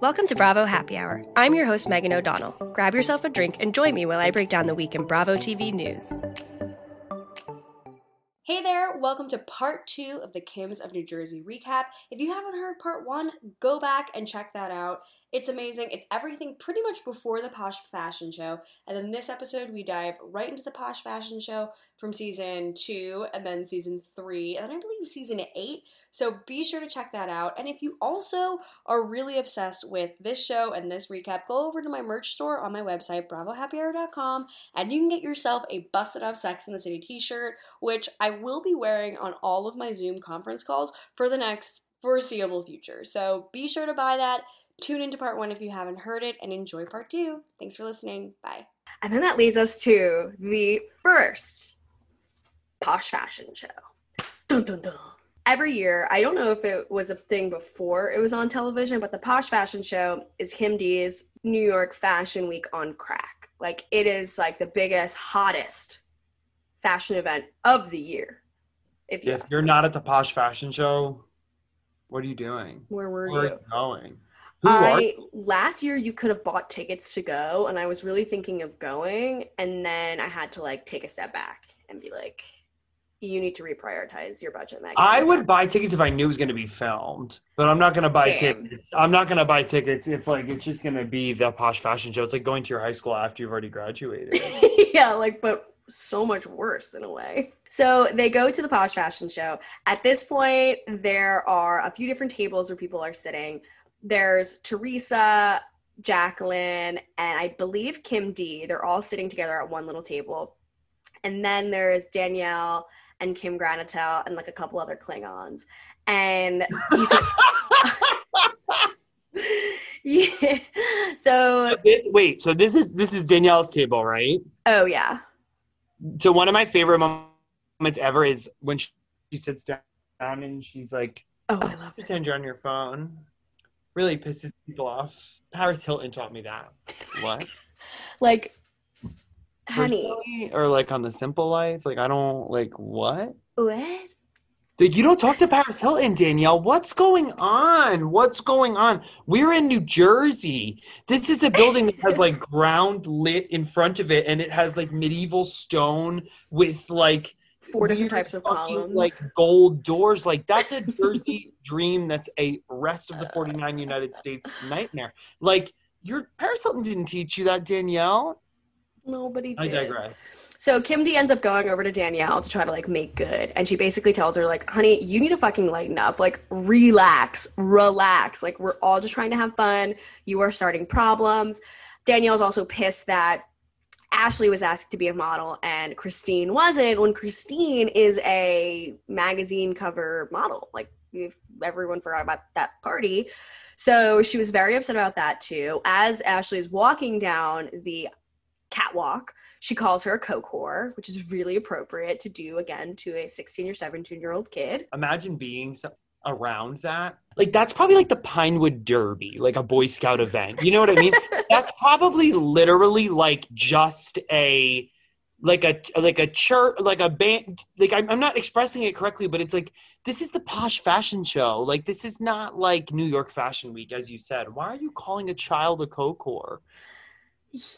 Welcome to Bravo Happy Hour. I'm your host, Megan O'Donnell. Grab yourself a drink and join me while I break down the week in Bravo TV news. Hey there, welcome to part two of the Kims of New Jersey recap. If you haven't heard part one, go back and check that out. It's amazing. It's everything pretty much before the Posh Fashion Show. And then this episode, we dive right into the Posh Fashion Show from season two and then season three, and I believe season eight. So be sure to check that out. And if you also are really obsessed with this show and this recap, go over to my merch store on my website, bravohappyhour.com, and you can get yourself a Busted Up Sex in the City t shirt, which I will be wearing on all of my Zoom conference calls for the next foreseeable future. So be sure to buy that. Tune into part one if you haven't heard it and enjoy part two. Thanks for listening. Bye. And then that leads us to the first posh fashion show. Dun, dun, dun. Every year, I don't know if it was a thing before it was on television, but the posh fashion show is Kim D's New York Fashion Week on crack. Like it is like the biggest, hottest fashion event of the year. If, you if you're me. not at the posh fashion show, what are you doing? Where were Where you? Are you going? I last year you could have bought tickets to go, and I was really thinking of going, and then I had to like take a step back and be like, you need to reprioritize your budget. Megan. I would buy tickets if I knew it was going to be filmed, but I'm not going to buy Same. tickets. I'm not going to buy tickets if like it's just going to be the posh fashion show. It's like going to your high school after you've already graduated. yeah, like but so much worse in a way. So they go to the posh fashion show. At this point, there are a few different tables where people are sitting there's Teresa, Jacqueline, and I believe Kim D. They're all sitting together at one little table. And then there's Danielle and Kim Granatel and like a couple other Klingons. And yeah. So wait, so this is this is Danielle's table, right? Oh yeah. So one of my favorite moments ever is when she, she sits down and she's like, "Oh, I oh, love to send you on your phone." Really pisses people off. Paris Hilton taught me that. What? like, honey, Personally, or like on the Simple Life? Like, I don't like what? What? Like, you don't talk to Paris Hilton, Danielle. What's going on? What's going on? We're in New Jersey. This is a building that has like ground lit in front of it, and it has like medieval stone with like four different types of columns, like gold doors. Like that's a Jersey dream. That's a rest of the uh. 49 United States nightmare. Like your Paris Hilton didn't teach you that, Danielle. Nobody did. I digress. So Kim D ends up going over to Danielle to try to like make good. And she basically tells her, like, honey, you need to fucking lighten up. Like, relax, relax. Like, we're all just trying to have fun. You are starting problems. Danielle's also pissed that Ashley was asked to be a model and Christine wasn't when Christine is a magazine cover model. Like everyone forgot about that party. So she was very upset about that too. As Ashley is walking down the catwalk, she calls her a coke whore, which is really appropriate to do again to a 16 or 17 year old kid. Imagine being around that. Like that's probably like the Pinewood Derby, like a Boy Scout event. You know what I mean? that's probably literally like just a like a like a church like a band like I'm, I'm not expressing it correctly but it's like this is the posh fashion show like this is not like new york fashion week as you said why are you calling a child a co-core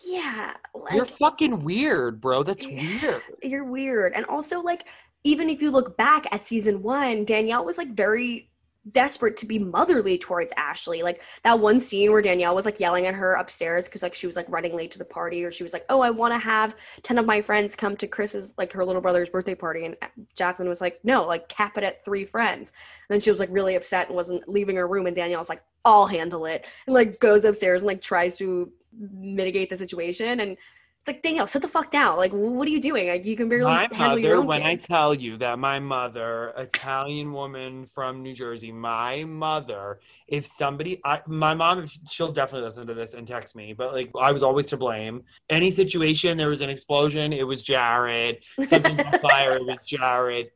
Yeah, like you're fucking weird bro that's weird you're weird. And also, like, even if you look back at season one, Danielle was like very desperate to be motherly towards Ashley. Like that one scene where Danielle was like yelling at her upstairs because like she was like running late to the party, or she was like, "Oh, I want to have ten of my friends come to Chris's like her little brother's birthday party," and uh, Jacqueline was like, "No, like cap it at three friends." And then she was like really upset and wasn't leaving her room, and Danielle's like, "I'll handle it," and like goes upstairs and like tries to mitigate the situation and. It's like Danielle, sit the fuck down. Like, what are you doing? Like, you can barely my handle your mother own when i tell you that my mother italian woman from new jersey my mother if somebody I, my mom she'll definitely listen to this and text me but like i was always to blame. Any situation there was an explosion it was jared. Something on fire it was jared.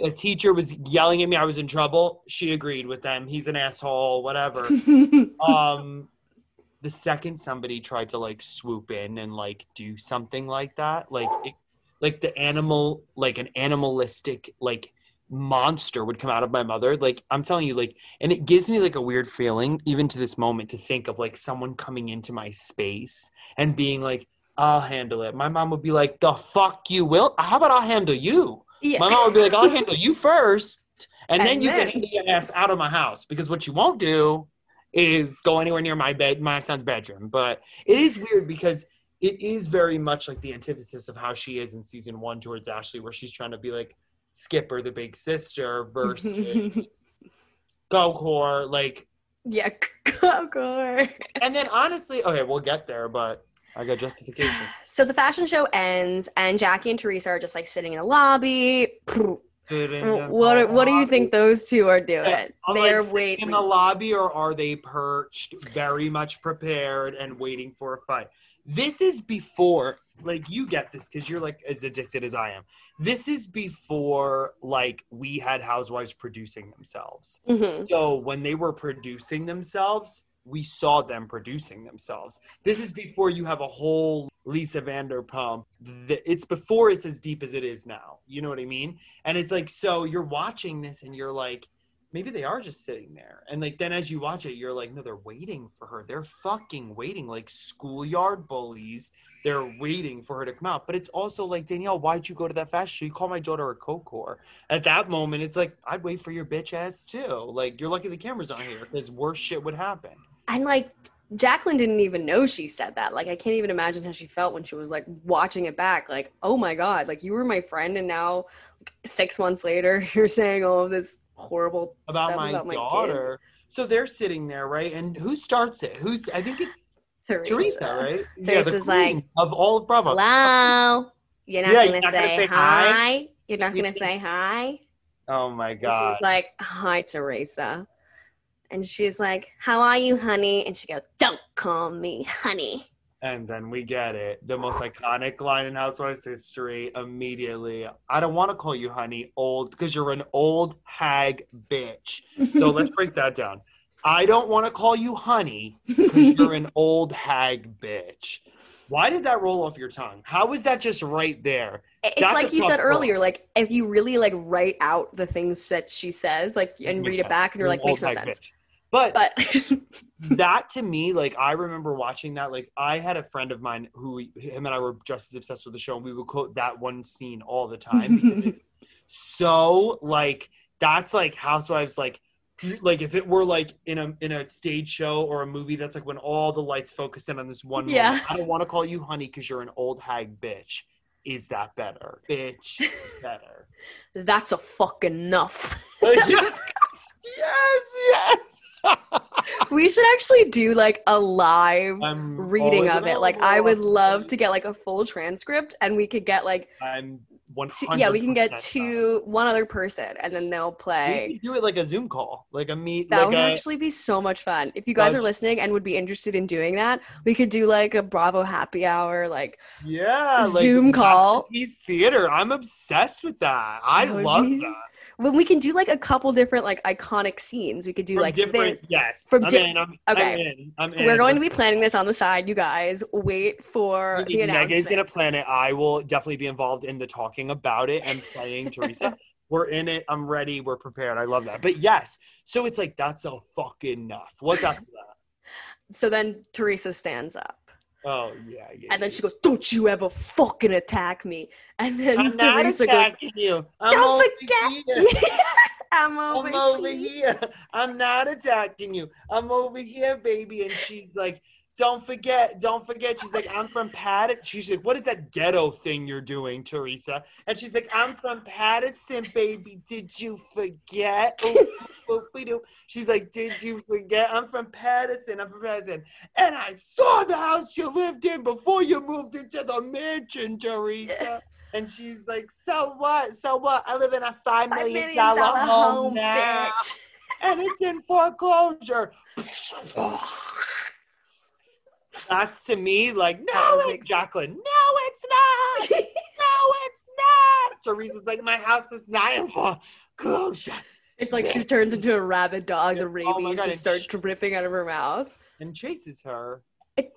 A teacher was yelling at me i was in trouble. She agreed with them. He's an asshole whatever. Um the second somebody tried to like swoop in and like do something like that like it, like the animal like an animalistic like monster would come out of my mother like i'm telling you like and it gives me like a weird feeling even to this moment to think of like someone coming into my space and being like i'll handle it my mom would be like the fuck you will how about i'll handle you yeah. my mom would be like i'll handle you first and, then And you then- can handle your ass out of my house because what you won't do is go anywhere near my bed, my son's bedroom. But it is weird because it is very much like the antithesis of how she is in season one towards Ashley, where she's trying to be like Skipper, the big sister, versus Gokor. Like, yeah, Gokor. and then honestly, okay, we'll get there, but I got justification. So the fashion show ends, and Jackie and Teresa are just like sitting in the lobby. What What do you think those two are doing? I'm They're like waiting. in the lobby, or are they perched, very much prepared and waiting for a fight? This is before, like, you get this because you're like as addicted as I am. This is before, like, we had housewives producing themselves. Mhm. So when they were producing themselves, we saw them producing themselves. This is before you have a whole Lisa Vanderpump. It's before it's as deep as it is now. You know what I mean? And it's like, so you're watching this and you're like, maybe they are just sitting there. And like, then as you watch it, you're like, no, they're waiting for her. They're fucking waiting like schoolyard bullies. They're waiting for her to come out. But it's also like, Danielle, why'd you go to that fashion show? You call my daughter a co-core. At that moment, it's like, I'd wait for your bitch ass too. Like, you're lucky the cameras aren't here because worse shit would happen. And like Jacqueline didn't even know she said that. Like I can't even imagine how she felt when she was like watching it back. Like, oh my god, like you were my friend, and now like, six months later you're saying all of this horrible About stuff my about my kid. daughter. So they're sitting there, right? And who starts it? Who's, I think it's Teresa, Teresa, right? yeah, the Teresa's like, of all of Bravo. Hello. You're not Yeah, gonna you're not say, gonna say hi. hi? You're not You gonna think- say hi. Oh my god. was like, Hi, Teresa. And she's like, How are you, honey? And she goes, Don't call me honey. And then we get it. The most iconic line in Housewives history immediately. I don't want to call you honey, old, because you're an old hag bitch. So let's break that down. I don't want to call you honey because you're an old hag bitch. Why did that roll off your tongue? How was that just right there? It's That's like you said earlier, like if you really like write out the things that she says, like and read it back and you're like, makes no sense. bitch. But But that to me, like I remember watching that. Like I had a friend of mine who him and I were just as obsessed with the show, and we would quote that one scene all the time because it's so like that's like Housewives like like if it were like in a in a stage show or a movie that's like when all the lights focus in on this one Yeah. moment. I don't want to call you honey because you're an old hag bitch. Is that better? Bitch better. that's a fucking enough. yes, yes, yes. We should actually do like a live I'm reading of it. Like I would love to get like a full transcript and we could get like I'm one two, hundred. yeah, we can get two one other person and then they'll We play. could do it like a Zoom call, like a meet, That like would a actually be so much fun. If you guys are listening and would be interested in doing that, we could do like a Bravo happy hour. Like yeah, like Zoom call. Masterpiece theater. I'm obsessed with that. I That love be- that. When we can do like a couple different like iconic scenes. We could do From like different, this. yes. from I'm di- in, I'm, okay. I'm in. I'm in. We're going to be planning this on the side, you guys. Wait for the announcement. Megan's gonna plan it. I will definitely be involved in the talking about it and playing Teresa. We're in it. I'm ready. We're prepared. I love that. But yes, so it's like that's a fucking enough. What's after that? So then Teresa stands up. Oh yeah, yeah. And then she goes, Don't you ever fucking attack me. And then I'm not Teresa goes, you. I'm Don't forget. I'm over, I'm over here. here. I'm not attacking you. I'm over here, baby. And she's like, don't forget, don't forget. She's like, I'm from Paterson. She's like, what is that ghetto thing you're doing, Teresa? And she's like, I'm from Paterson, baby. Did you forget? She's like, did you forget? I'm from Paterson. I'm from Paterson. And I saw the house you lived in before you moved into the mansion, Teresa. And she's like, so what? So what? I live in a five Five million million dollar home home, now and it's in foreclosure. That's to me like, no, it's Jacqueline. No, it's not. no, it's not. Teresa's like, my house is foreclosure. It's like she turns into a rabid dog. The Oh rabies God, just start dripping out of her mouth. And chases her.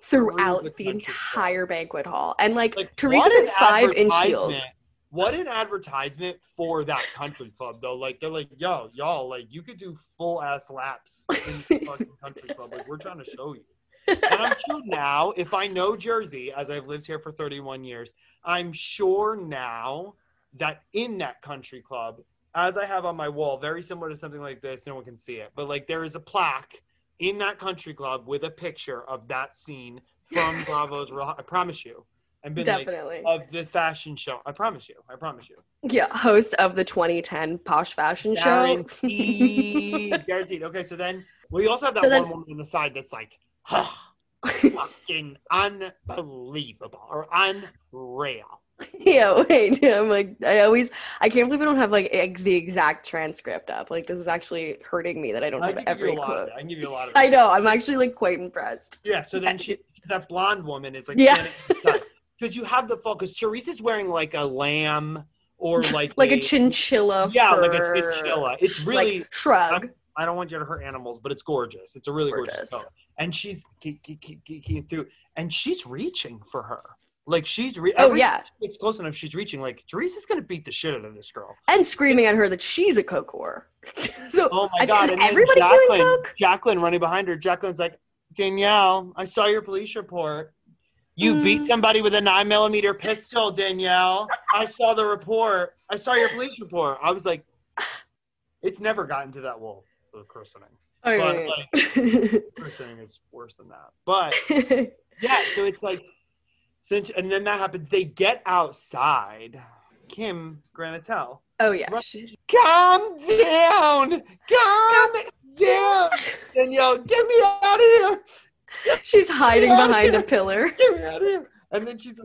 Throughout the the, entire banquet hall. And like, Like, Teresa's in five inch heels. What an advertisement for that country club, though. Like they're like, yo, y'all, like you could do full ass laps in the fucking country club. Like we're trying to show you. And I'm sure now, if I know Jersey, as I've lived here for 31 years, I'm sure now that in that country club, as I have on my wall, very similar to something like this, no one can see it, but like there is a plaque in that country club with a picture of that scene from Bravo's. Real- I promise you, and been like Definitely. of the fashion show. I promise you. I promise you. yeah, host of the 2010 Posh Fashion Show. Guaranteed. Guaranteed. Okay, so then we also have that So then- one woman on the side that's like, fucking unbelievable or unreal. yeah, wait. I'm like, I always, I can't believe I don't have like ex- the exact transcript up. Like, this is actually hurting me that I don't I have can give you every a of quote. I can give you a lot of I know. I'm actually like quite impressed. Yeah. So then she, that blonde woman is like, Yeah. because you have the full. Because Teresa's wearing like a lamb or like Like a chinchilla. Yeah, like a chinchilla. It's really. like shrug. I don't want you to hurt animals, but it's gorgeous. It's a really gorgeous, Gorgeous. coat. And she's through, and she's reaching for her. Like she's re- Oh yeah, it's close enough. She's reaching. Like Teresa's gonna beat the shit out of this girl. and screaming at her that she's a coke whore. so Oh my god! and everybody doing Jacqueline, coke? Jacqueline running behind her. Jacqueline's like, Danielle, I saw your police report. You beat Mm. somebody with a nine millimeter pistol, Danielle. I saw the report. I saw your police report. I was like, it's never gotten to that well, the christening. Oh, But like, christening is worse than that. But yeah, so it's like, since, and then that happens. They get outside. Kim Granitel. oh yeah. Right. She- Calm down. Calm down. Danielle, get me out of here. She's hiding behind a pillar. Get me out of here. And then she's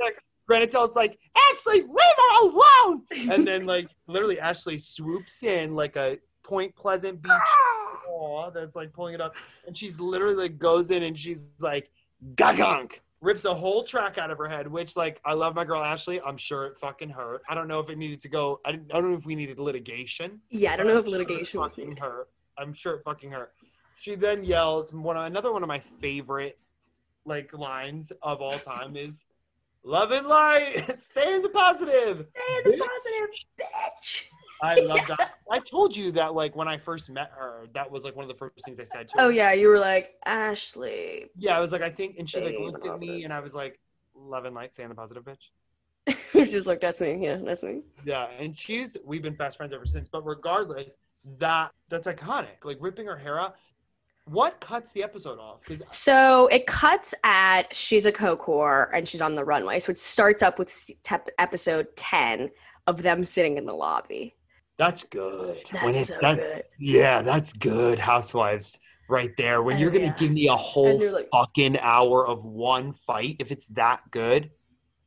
like, Granitel's like, Ashley, leave her alone. And then, like, literally, Ashley swoops in like a Point Pleasant Beach ah! aw that's like pulling it up. And she's literally like goes in and she's like, gagunk. Rips a whole track out of her head, which, like, I love my girl Ashley. I'm sure it fucking hurt. I don't know if it needed to go. I, didn't, I don't know if we needed litigation. Yeah, I don't know I'm if sure litigation was fucking needed. hurt. I'm sure it fucking hurt. She then yells one of, another one of my favorite like lines of all time is love and light, stay in the positive. Stay in the positive, bitch. I love that. I told you that like when I first met her, that was like one of the first things I said to oh, her. Oh yeah, you were like Ashley. Yeah, I was like, I think, and she like looked at me, and I was like, "Love and light, stay in the positive, bitch." she was like, "That's me. Yeah, that's me." Yeah, and she's we've been fast friends ever since. But regardless, that that's iconic. Like ripping her hair out. What cuts the episode off? So it cuts at she's a coke whore and she's on the runway. So it starts up with tep- episode ten of them sitting in the lobby. That's good. When That's it's so that- good. Yeah, that's good. Housewives, right there. When Oh, you're gonna yeah. give me a whole like- fucking hour of one fight, if it's that good,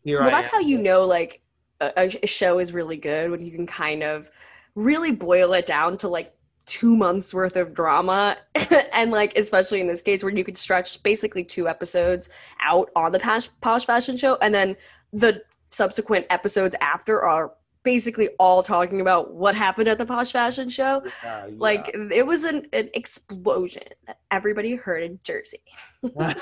here Well, I that's am. how you know like a, a show is really good when you can kind of really boil it down to like two months worth of drama and like especially in this case where you could stretch basically two episodes out on the posh, posh fashion show and then the subsequent episodes after are basically all talking about what happened at the Posh Fashion Show. Yeah, yeah. Like it was an, an explosion that everybody heard in Jersey.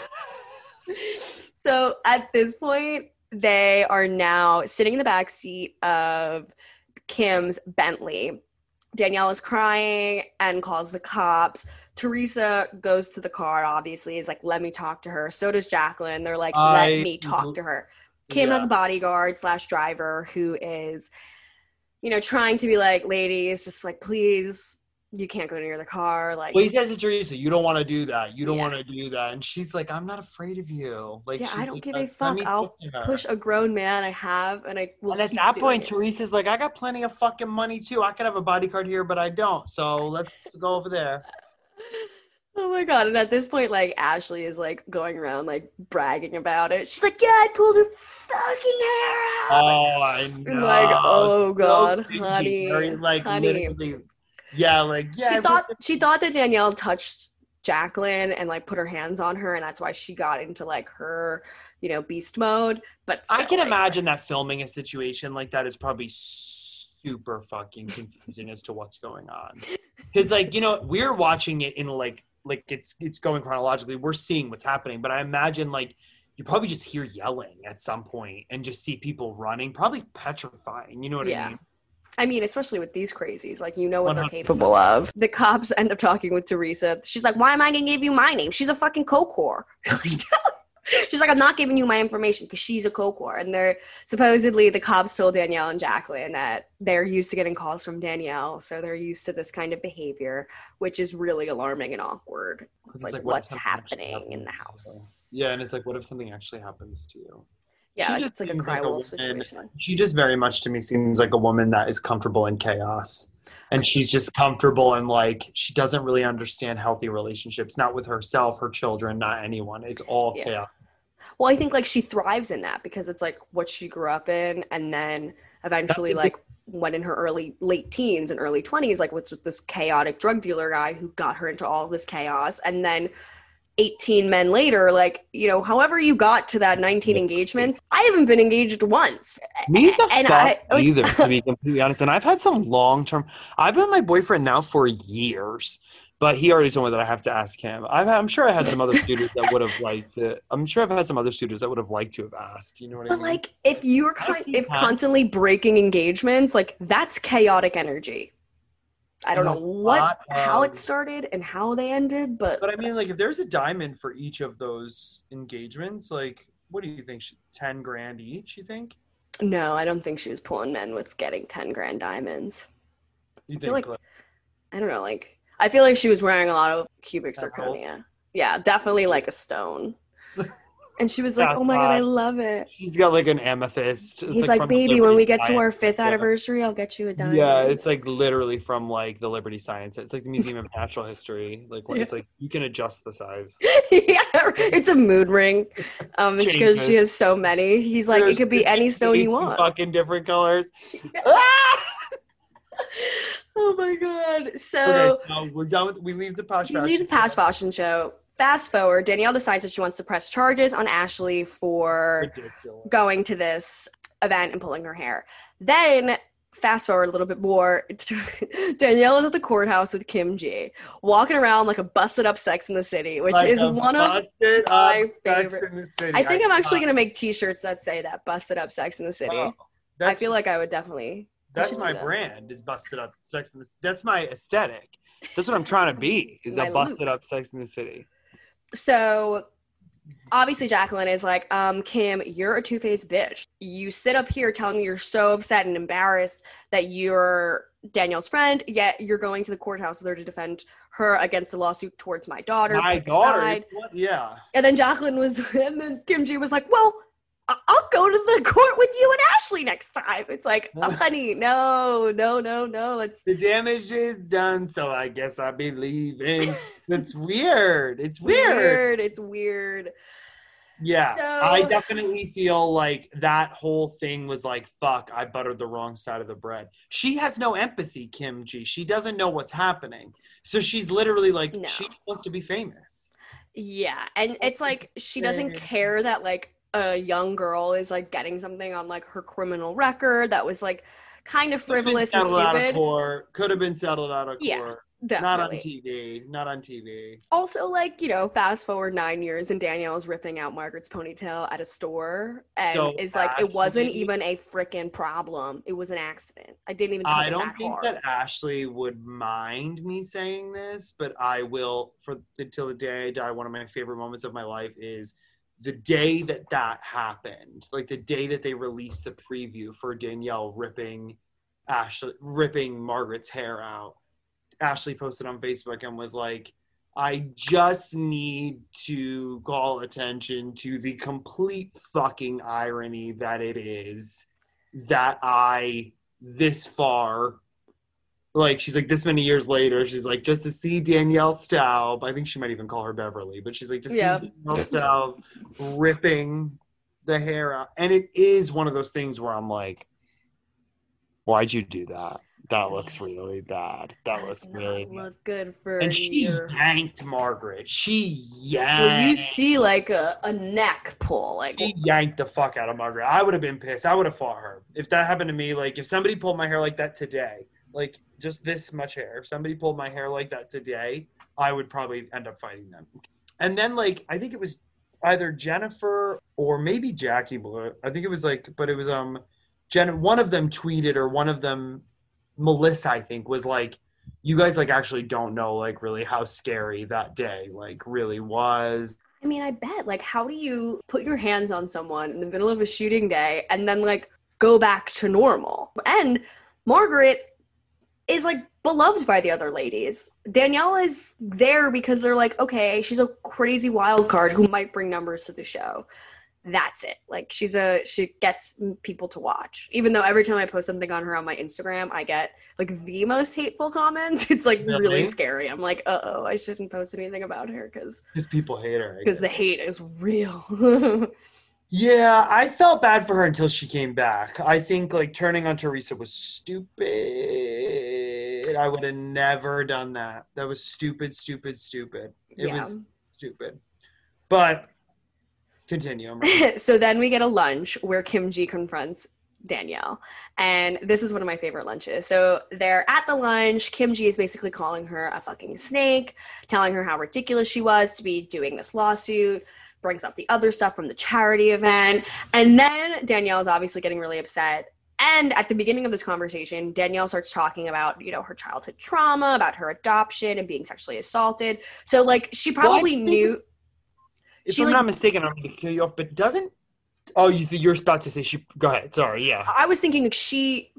so at this point, they are now sitting in the back seat of Kim's Bentley. Danielle is crying and calls the cops. Teresa goes to the car, obviously, is like, let me talk to her. So does Jacqueline. They're like, let I- me talk to her. Kim Yeah. has a bodyguard slash driver who is, you know, trying to be like, ladies, just like, please, you can't go near the car. Like, Well, he says to Teresa, "You don't want to do that. You don't Yeah. want to do that." And she's like, "I'm not afraid of you." Like, yeah, I don't like, give a fuck. I'll talk to her." push a grown man I have, and I will. And at that point, it. Teresa's like, "I got plenty of fucking money too. I could have a bodyguard here, but I don't. So let's go over there." Oh my god! And at this point, like Ashley is like going around like bragging about it. She's like, "Yeah, I pulled her fucking hair out." Oh, I know. I'm like, oh, So God, honey, Very, like honey. literally, yeah, like yeah. she I thought she thought that Danielle touched Jacqueline and like put her hands on her, and that's why she got into like her, you know, beast mode. But I can like, imagine that filming a situation like that is probably super fucking confusing as to what's going on. Because like you know we're watching it in like like it's it's going chronologically. We're seeing what's happening, but I imagine like you probably just hear yelling at some point and just see people running, probably petrifying. You know what I Yeah. mean? I mean, especially with these crazies, like you know what they're capable of. The cops end up talking with Teresa. She's like, "Why am I gonna give you my name? She's a fucking co-core." she's like, "I'm not giving you my information because she's a co-core." And they're supposedly the cops told Danielle and Jacqueline that they're used to getting calls from Danielle, so they're used to this kind of behavior, which is really alarming and awkward. It's like, what what's happening in the happens to you? house? Yeah, and it's like, what if something actually happens to you? Yeah, She like, just it's like a cry like a situation. She just very much to me seems like a woman that is comfortable in chaos. And she's just comfortable and like she doesn't really understand healthy relationships, not with herself, her children, not anyone. It's all Yeah. chaos. Well, I think like she thrives in that because it's like what she grew up in, and then eventually, like when in her early late teens and early twenties, like with, with this chaotic drug dealer guy who got her into all this chaos, and then. 18 men later, like, you know, however you got to that 19 engagements, I haven't been engaged once. Me the And fuck I, either to be completely honest and i've had some long term. I've been with my boyfriend now for years, but he already told me that I have to ask him. I've, I'm sure I had some other suitors that would have liked to. I'm sure I've had some other suitors that would have liked to have asked. You know what I But mean? like, if you're I con- if constantly breaking engagements, like that's chaotic energy. I don't know what, lot how it started and how they ended, but But I mean, like, if there's a diamond for each of those engagements, like, what do you think? Ten grand each? You think? No, I don't think she was pulling men with getting 10 grand diamonds. You I think? like- I don't know, like I feel like she was wearing a lot of cubic zirconia. Yeah, definitely like a stone. And she was like, "Oh my god, I love it." He's got like an amethyst. It's He's like, the "Baby, when we get to our fifth Yeah. anniversary, I'll get you a diamond." Yeah, it's like literally from like the Liberty Science. It's like the Museum of Natural History. Like, Yeah. it's like you can adjust the size. yeah, it's a mood ring. Um, it's because she has so many. He's like, it could be any stone you want. Fucking different colors. oh my god! So okay, so we're done with. We leave the posh. you leave the past fashion show. Fast forward, Danielle decides that she wants to press charges on Ashley for Ridiculous. going to this event and pulling her hair. Then fast forward a little bit more. Danielle is at the courthouse with Kim G, walking around like a busted up Sex in the City, which Like is one of my favorite- in the City. I think I'm actually gonna make T-shirts that say that busted up Sex in the City. Wow. I feel like I would definitely. That's my that. brand. Is busted up Sex in the. That's my aesthetic. That's what I'm trying to be. Is a busted up Sex in the City. So obviously Jacqueline is like, um, Kim, you're a two-faced bitch. You sit up here telling me you're so upset and embarrassed that you're Danielle's friend, yet you're going to the courthouse there to defend her against the lawsuit towards my daughter. My daughter. Yeah. And then Jacqueline was, and then Kim G was like, well, I'll go to the court with you and Ashley next time. It's like, oh, honey, no, no, no, no. It's The damage is done, so I guess I'll be leaving. it's weird. It's weird. weird. It's weird. Yeah. So- I definitely feel like that whole thing was like, fuck, I buttered the wrong side of the bread. She has no empathy, Kim G. She doesn't know what's happening. So she's literally like, No. she wants to be famous. Yeah, and it's like she doesn't care that like a young girl is like getting something on like her criminal record that was like kind of Could have been frivolous and settled out of stupid. Could have been settled out of court. Yeah, court. Not on TV. Not on TV. Also, like, you know, fast forward nine years and Danielle's ripping out Margaret's ponytail at a store and So is like, it wasn't even a freaking problem. It was an accident. I didn't even think I don't that think hard. that Ashley would mind me saying this, but I will for until the day I die. One of my favorite moments of my life is the day that that happened, like the day that they released the preview for Danielle ripping Ashley ripping Margaret's hair out. Ashley posted on Facebook and was like, I just need to call attention to the complete fucking irony that it is that I this far like she's like this many years later she's like just to see Danielle Staub I think she might even call her Beverly but she's like to see Yeah. Danielle Staub ripping the hair out and it is one of those things where I'm like why'd you do that that looks really bad that looks really bad look good for and she your- yanked Margaret she yanked Well, you see like a, a neck pull, like He yanked the fuck out of Margaret. I would have been pissed. I would have fought her. If that happened to me, like if somebody pulled my hair like that today, like just this much hair, if somebody pulled my hair like that today, I would probably end up fighting them. And then like I think it was either Jennifer or maybe Jackie Blue. I think it was like but it was um Jen one of them tweeted or one of them Melissa I think was like you guys like actually don't know like really how scary that day like really was. I mean, I bet. Like, how do you put your hands on someone in the middle of a shooting day and then like go back to normal? And Margaret is like beloved by the other ladies. Danielle is there because they're like, okay, she's a crazy wild card who might bring numbers to the show. That's it. Like she's a she gets people to watch. Even though every time I post something on her on my Instagram, I get like the most hateful comments. It's like really, Really? scary. I'm like, uh oh, I shouldn't post anything about her because Because people hate her. Because the hate is real. Yeah, I felt bad for her until she came back. I think like turning on Teresa was stupid. I would have never done that. That was stupid, stupid, stupid. It Yeah. was stupid. But continue. So then we get a lunch where Kim G confronts Danielle. And this is one of my favorite lunches. So they're at the lunch. Kim G is basically calling her a fucking snake, telling her how ridiculous she was to be doing this lawsuit, brings up the other stuff from the charity event. And then Danielle is obviously getting really upset. And at the beginning of this conversation, Danielle starts talking about, you know, her childhood trauma, about her adoption and being sexually assaulted. So like she probably knew if I'm like- not mistaken, I'm going to kill you off. But doesn't? Oh, you you're about to say she? Go ahead. Sorry. Yeah. I was thinking like she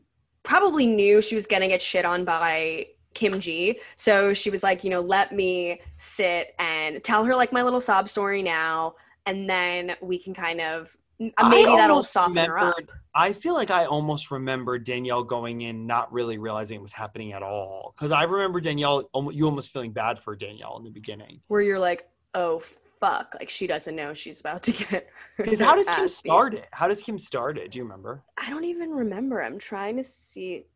probably knew she was gonna get shit on by Kim G. So she was like, you know, let me sit and tell her like my little sob story now, and then we can kind of Uh, maybe I that'll soften her up. I feel like I almost remember Danielle going in not really realizing it was happening at all. Because I remember Danielle, you almost feeling bad for Danielle in the beginning. Where you're like, oh fuck, like she doesn't know she's about to get. Because how does Kim start it? How does Kim start it? Do you remember? I don't even remember. I'm trying to see.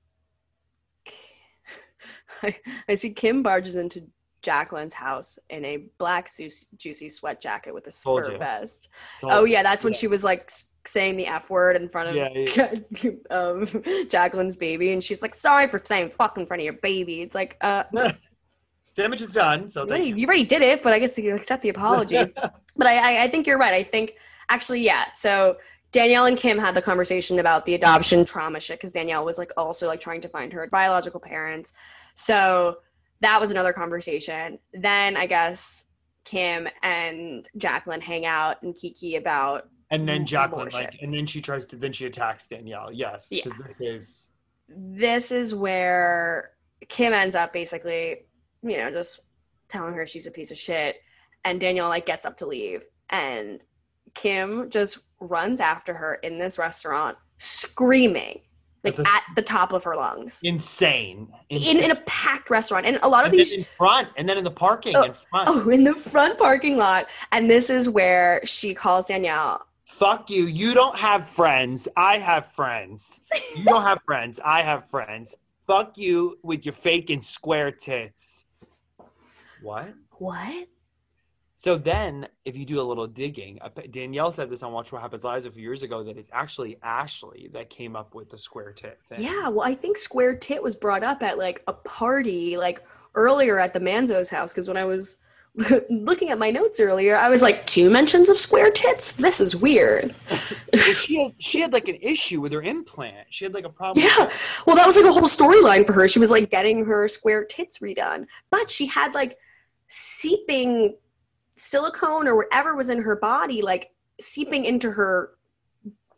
I, I see Kim barges into Jacqueline's house in a black su- juicy sweat jacket with a spur vest. Told Oh yeah, that's when Yeah. she was like saying the f word in front of Yeah, of Jacqueline's baby, and she's like, "Sorry for saying fuck in front of your baby." It's like, uh, Damage is done. So you already, you. you already did it, but I guess you accept the apology. but I, I, I think you're right. I think actually, yeah. So Danielle and Kim had the conversation about the adoption trauma shit because Danielle was like also like trying to find her biological parents. So that was another conversation. Then I guess Kim and Jacqueline hang out and Kiki about And then mm, Jacqueline, shit. like, and then she tries to, then she attacks Danielle. Yes, Yeah. because this is this is where Kim ends up basically, you know, just telling her she's a piece of shit. And Danielle like gets up to leave. And Kim just runs after her in this restaurant, screaming, like At the- at the top of her lungs. insane. In, insane. in a packed restaurant. And a lot of and these in front, and then in the parking Oh, in front. Oh, in the front parking lot. And this is where she calls Danielle. Fuck you. You don't have friends. I have friends. You don't have friends. I have friends. Fuck you with your fake and square tits. What? What? So then, if you do a little digging, Danielle said this on Watch What Happens Live a few years ago that it's actually Ashley that came up with the square tit thing. Yeah, well, I think square tit was brought up at like a party, like earlier at the Manzo's house. Because when I was looking at my notes earlier, I was like, two mentions of square tits. This is weird. She had she had like an issue with her implant. She had like a problem. Yeah. Well, that was like a whole storyline for her. She was like getting her square tits redone, but she had like seeping silicone or whatever was in her body, like seeping into her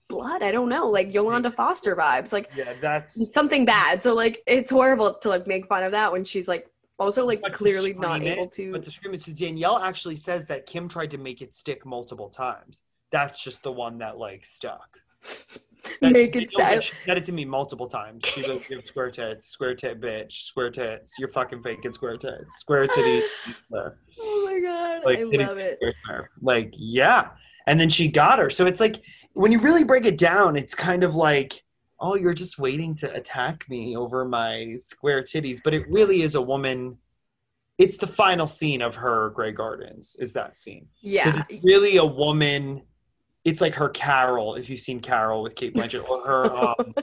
blood. I don't know, like Yolanda Foster vibes, like Yeah, that's something bad. So like it's horrible to like make fun of that when she's like also like but clearly not scream able to. But the scream it. So Danielle actually says that Kim tried to make it stick multiple times. That's just the one that like stuck. That- Make it sound- She said it to me multiple times. She goes, "You have square tits, square tit bitch, square tits. You're fucking faking square tits, square titty." oh my god, Like, I love it. Like, yeah. And then she got her. So it's like when you really break it down, it's kind of like, oh, you're just waiting to attack me over my square titties. But it really is a woman. It's the final scene of her Grey Gardens, is that scene. Yeah, it's really a woman. It's like her Carol, if you've seen Carol with Cate Blanchett, or her. Um,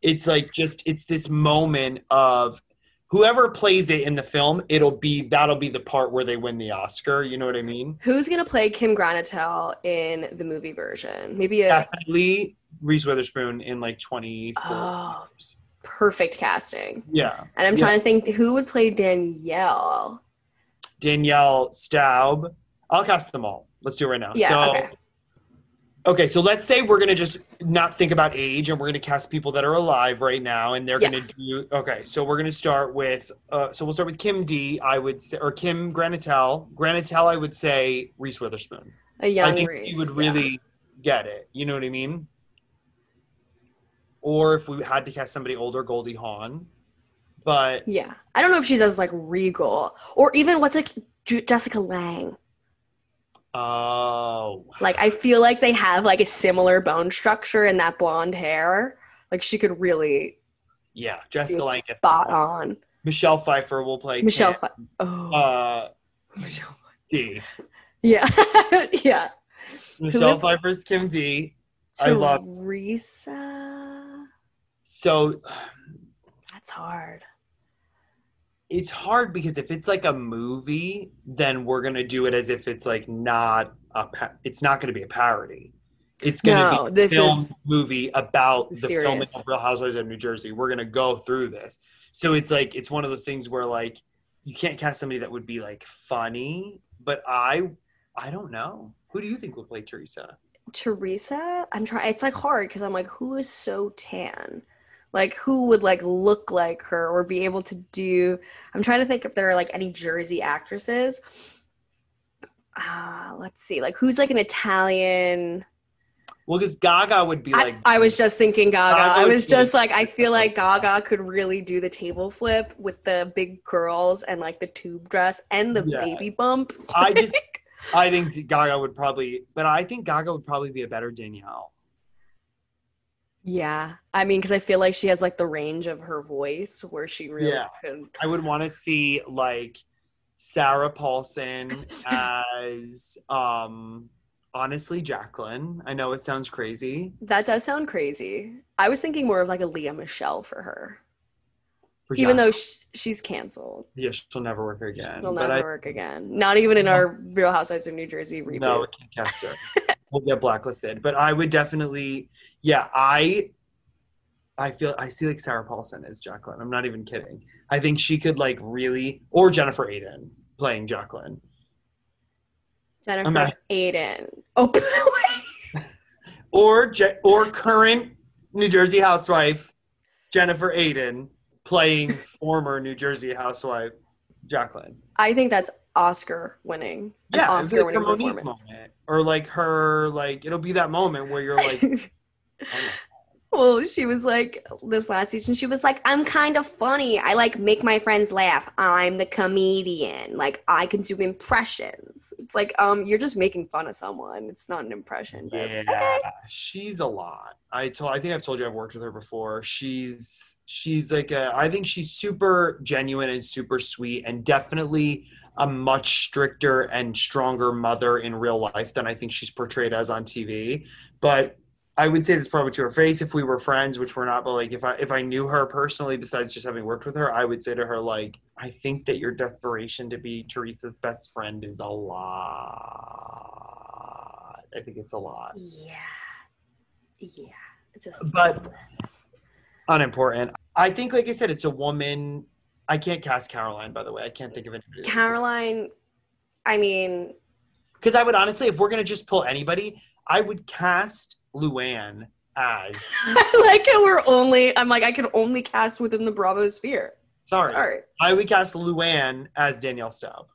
it's like just it's this moment of whoever plays it in the film it'll be that'll be the part where they win the oscar you know what i mean who's gonna play Kim Granatel in the movie version? Maybe a definitely reese witherspoon in like 24 Oh. perfect casting. yeah And I'm Yeah. trying to think who would play Danielle. danielle staub i'll cast them all let's do it right now Yeah, so okay. Okay so let's say we're gonna just not think about age and we're gonna cast people that are alive right now and they're Yeah. gonna do okay so we're gonna start with uh so we'll start with kim d i would say or kim granitel granitel i would say reese witherspoon A young I think Reese. he would yeah. really get it. You know what I mean? Or if we had to cast somebody older, Goldie Hawn. But Yeah. I don't know if she's as like regal or even what's like Jessica Lange. Oh, Like I feel like they have like a similar bone structure and that blonde hair. Like she could really yeah, Jessica Lange. spot on. Michelle Pfeiffer will play Michelle. Kim. Oh. uh, Michelle. D. Yeah. yeah. Michelle Pfeiffer's Kim D. I love- Teresa. So That's hard. It's hard because if it's like a movie, then we're gonna do it as if it's like not a. Pa- it's not gonna be a parody. It's gonna No, be a this film movie about the filming of Real Housewives of New Jersey. We're gonna go through this, so it's like it's one of those things where like you can't cast somebody that would be like funny, but I, I don't know. Who do you think would play Teresa? Teresa. I'm trying. It's like hard because I'm like, who is so tan? Like, who would like look like her or be able to do? I'm trying to think if there are like any Jersey actresses. Ah, let's see. Like, who's like an Italian? Well, because Gaga would be like. I, I was just thinking Gaga. Gaga I was just like- like, I feel like Gaga could really do the table flip with the big curls and like the tube dress and the Yeah. baby bump. I just, I think Gaga would probably, but I think Gaga would probably be a better Danielle. Yeah. I mean, because I feel like she has like the range of her voice where she really Yeah. could. I would want to see like Sarah Paulson as um honestly Jacqueline. I know it sounds crazy. That does sound crazy. I was thinking more of like a Lea Michele for her, For even though she's canceled. yeah, she'll never work again. She'll never I, work again. Not even in No. our Real Housewives of New Jersey reboot. no, we can't cast her. we'll get blacklisted. But I would definitely, yeah, I, I feel I see like Sarah Paulson as Jacqueline. I'm not even kidding. I think she could like really, or Jennifer Aydin playing Jacqueline. Jennifer Aydin. Oh, or Je- or current New Jersey housewife Jennifer Aydin playing former New Jersey housewife Jacqueline. I think that's Oscar winning. Yeah, it's Oscar winning Mo'Nique performance. moment, or like her like it'll be that moment where you're like, oh, well, she was like this last season. She was like, "I'm kind of funny. I like make my friends laugh. I'm the comedian. Like I can do impressions." It's like, um, you're just making fun of someone. It's not an impression. But Yeah, okay. she's a lot. I told. I think I've told you I've worked with her before. She's she's like a. I think she's super genuine and super sweet, and definitely a much stricter and stronger mother in real life than I think she's portrayed as on TV. But I would say this probably to her face if we were friends, which we're not. But like if I if I knew her personally, besides just having worked with her, I would say to her like, I think that your desperation to be Teresa's best friend is a lot. I think it's a lot. Yeah. Yeah. Just But- unimportant. I think, like I said, it's a woman. I can't cast Caroline, by the way. I can't think of anybody. Caroline, I mean, Because I would honestly, if we're gonna just pull anybody, I would cast Luann as. I like how we're only I'm like, I can only cast within the Bravo sphere. Sorry, Sorry. I would cast Luann as Danielle Staub.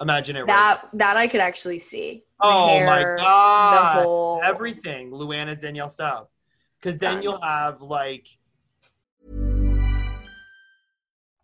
Imagine it. right That that I could actually see. Oh my God. The whole everything. Luann as Danielle Staub. Because then you'll have like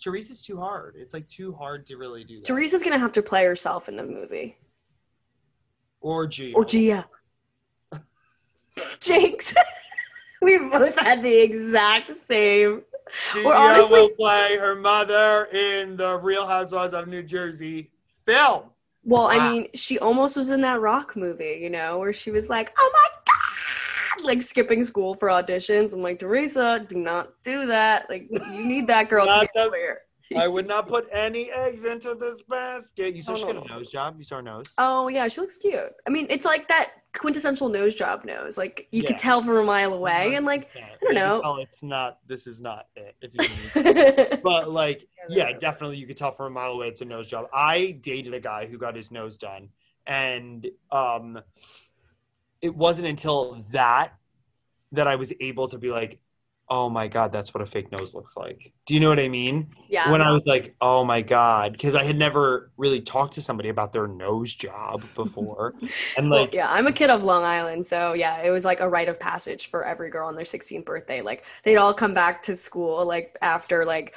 Teresa's too hard. It's like too hard to really do that. Teresa's gonna have to play herself in the movie. or G. Or Gia. Jinx. we both had the exact same. Gia Or honestly- will play her mother in the Real Housewives of New Jersey film. Well, I mean, she almost was in that rock movie, you know, where she was like, "Oh my god!" Like skipping school for auditions. I'm like, Teresa, do not do that. Like, you need that girl to Not get the- clear. I would not put any eggs into this basket. You saw Oh, she got a nose job. You saw her nose. Oh yeah, she looks cute. I mean, it's like that quintessential nose job nose. Like you Yeah. could tell from a mile away, and like, I don't know. Oh, it's not. This is not it. If you but like Yeah, yeah definitely you could tell from a mile away it's a nose job i dated a guy who got his nose done and um it wasn't until that that i was able to be like oh my god that's what a fake nose looks like do you know what i mean yeah. when i was like oh my god because i had never really talked to somebody about their nose job before and Well, like yeah, I'm a kid of Long Island, so yeah, it was like a rite of passage for every girl on their 16th birthday. Like they'd all come back to school like after like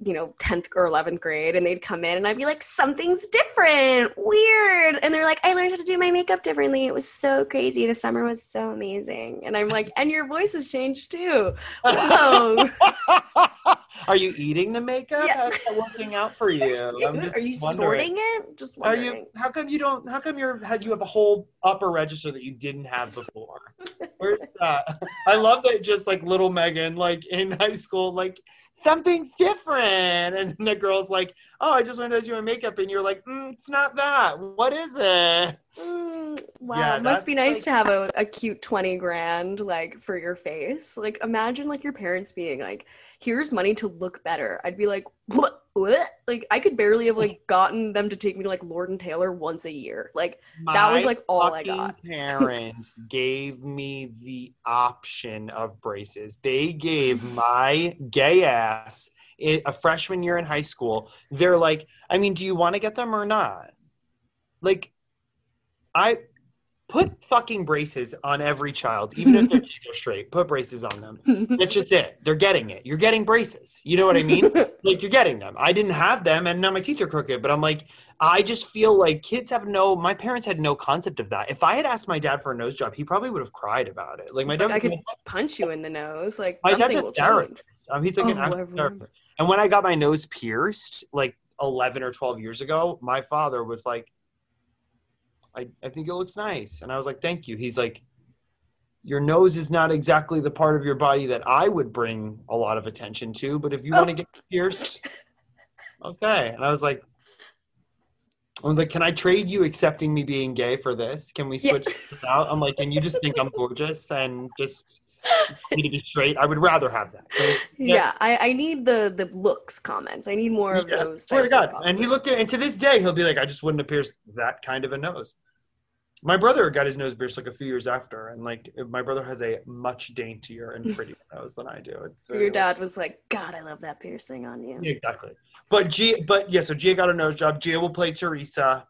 you know 10th or 11th grade and they'd come in and I'd be like something's different, weird. And they're like I learned how to do my makeup differently. It was so crazy. The summer was so amazing. And I'm like and your voice has changed too. Whoa. are you eating the makeup Yeah. how's that working out for you Are you wondering. sorting it? Just Are you? How come you don't? How come you're? How you have a whole upper register that you didn't have before? Where's that? I love that. Just like little Megan, like in high school, like something's different, and the girl's like, "Oh, I just learned how to do my makeup," and you're like, mm, "It's not that. What is it?" Mm, wow, Yeah, it must be nice like- to have a, a cute 20 grand like for your face. Like imagine like your parents being like, here's money to look better. I'd be like, what? What? Like I could barely have like gotten them to take me to like Lord and Taylor once a year. Like That was, like, all I fucking got. parents gave me the option of braces. They gave my gay ass i- a freshman year in high school. They're like, I mean, do you want to get them or not? Like, I put fucking braces on every child, even if their teeth are straight. Put braces on them. That's just it. They're getting it. You're getting braces. You know what I mean? like you're getting them. I didn't have them, and now my teeth are crooked. But I'm like, I just feel like kids have no. My parents had no concept of that. If I had asked my dad for a nose job, he probably would have cried about it. Like my dad, Like, I could punch you in the nose. Like my dad's a therapist. Um, he's like an Oh, everyone- therapist. And when I got my nose pierced, like 11 or 12 years ago, my father was like, I, I think it looks nice. And I was like, thank you. He's like, your nose is not exactly the part of your body that I would bring a lot of attention to, but if you want to get pierced, okay. And I was like, I was like, can I trade you accepting me being gay for this? Can we Yeah. switch this out? I'm like, and you just think I'm gorgeous and just to be straight. I would rather have that. We- Yeah, I, I need the the looks comments. I need more of Yeah, those. Swear to God. And he looked at and to this day he'll be like, I just wouldn't have pierced that kind of a nose. My brother got his nose pierced like a few years after, and like my brother has a much daintier and prettier nose than I do. Your dad was like, God, I love that piercing on you. Yeah, exactly. But Gia, but yeah, so Gia got a nose job. Gia will play Teresa.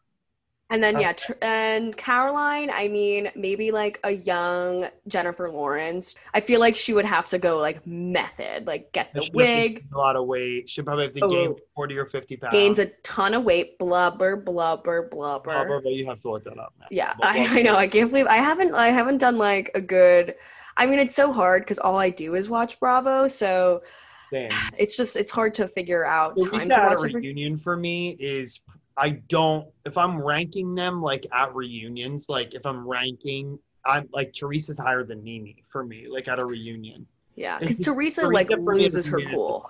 And then yeah, tr- and Caroline, I mean, maybe like a young Jennifer Lawrence. I feel like she would have to go like method, like get the She'd wig, a lot of weight. She'll probably have to Oh. gain forty or fifty pounds. gains a ton of weight, blubber, blubber, blubber. Blubber, but you have to look that up. Now. Yeah, I, I know. I can't believe I haven't. I haven't done like a good. I mean, it's so hard because all I do is watch Bravo, so Same. it's just it's hard to figure out time to at a watch. Every- reunion for me is I don't if I'm ranking them like at reunions, like if I'm ranking, I'm like Teresa's higher than NeNe for me, like at a reunion. yeah, because Teresa Teresa like for me is loses her cool.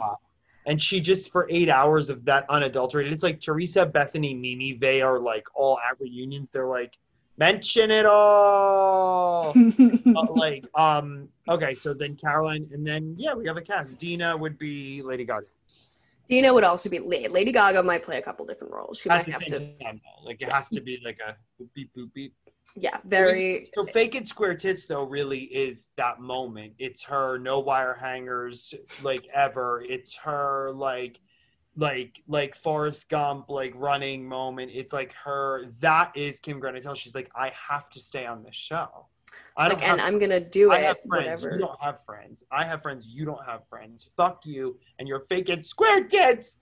And she just for eight hours of that unadulterated, it's like Teresa, Bethenny, NeNe, they are like all at reunions, they're like, mention it all. But, like, um, okay, so then Caroline, and then yeah, we have a cast. Dina would be Lady Gaga. Dina would also be. Lady Gaga might play a couple different roles. She At might have to. time. Like it has to be like a boop beep boop beep. Yeah, very. So fake it square tits though really is that moment. It's her no wire hangers like ever. It's her like like like Forrest Gump like running moment. It's like her that is Kim Granatell. She's like I have to stay on this show. I don't and have, I'm gonna do I it. have friends. Whatever. You don't have friends. I have friends. You don't have friends. Fuck you and your fake it square tits.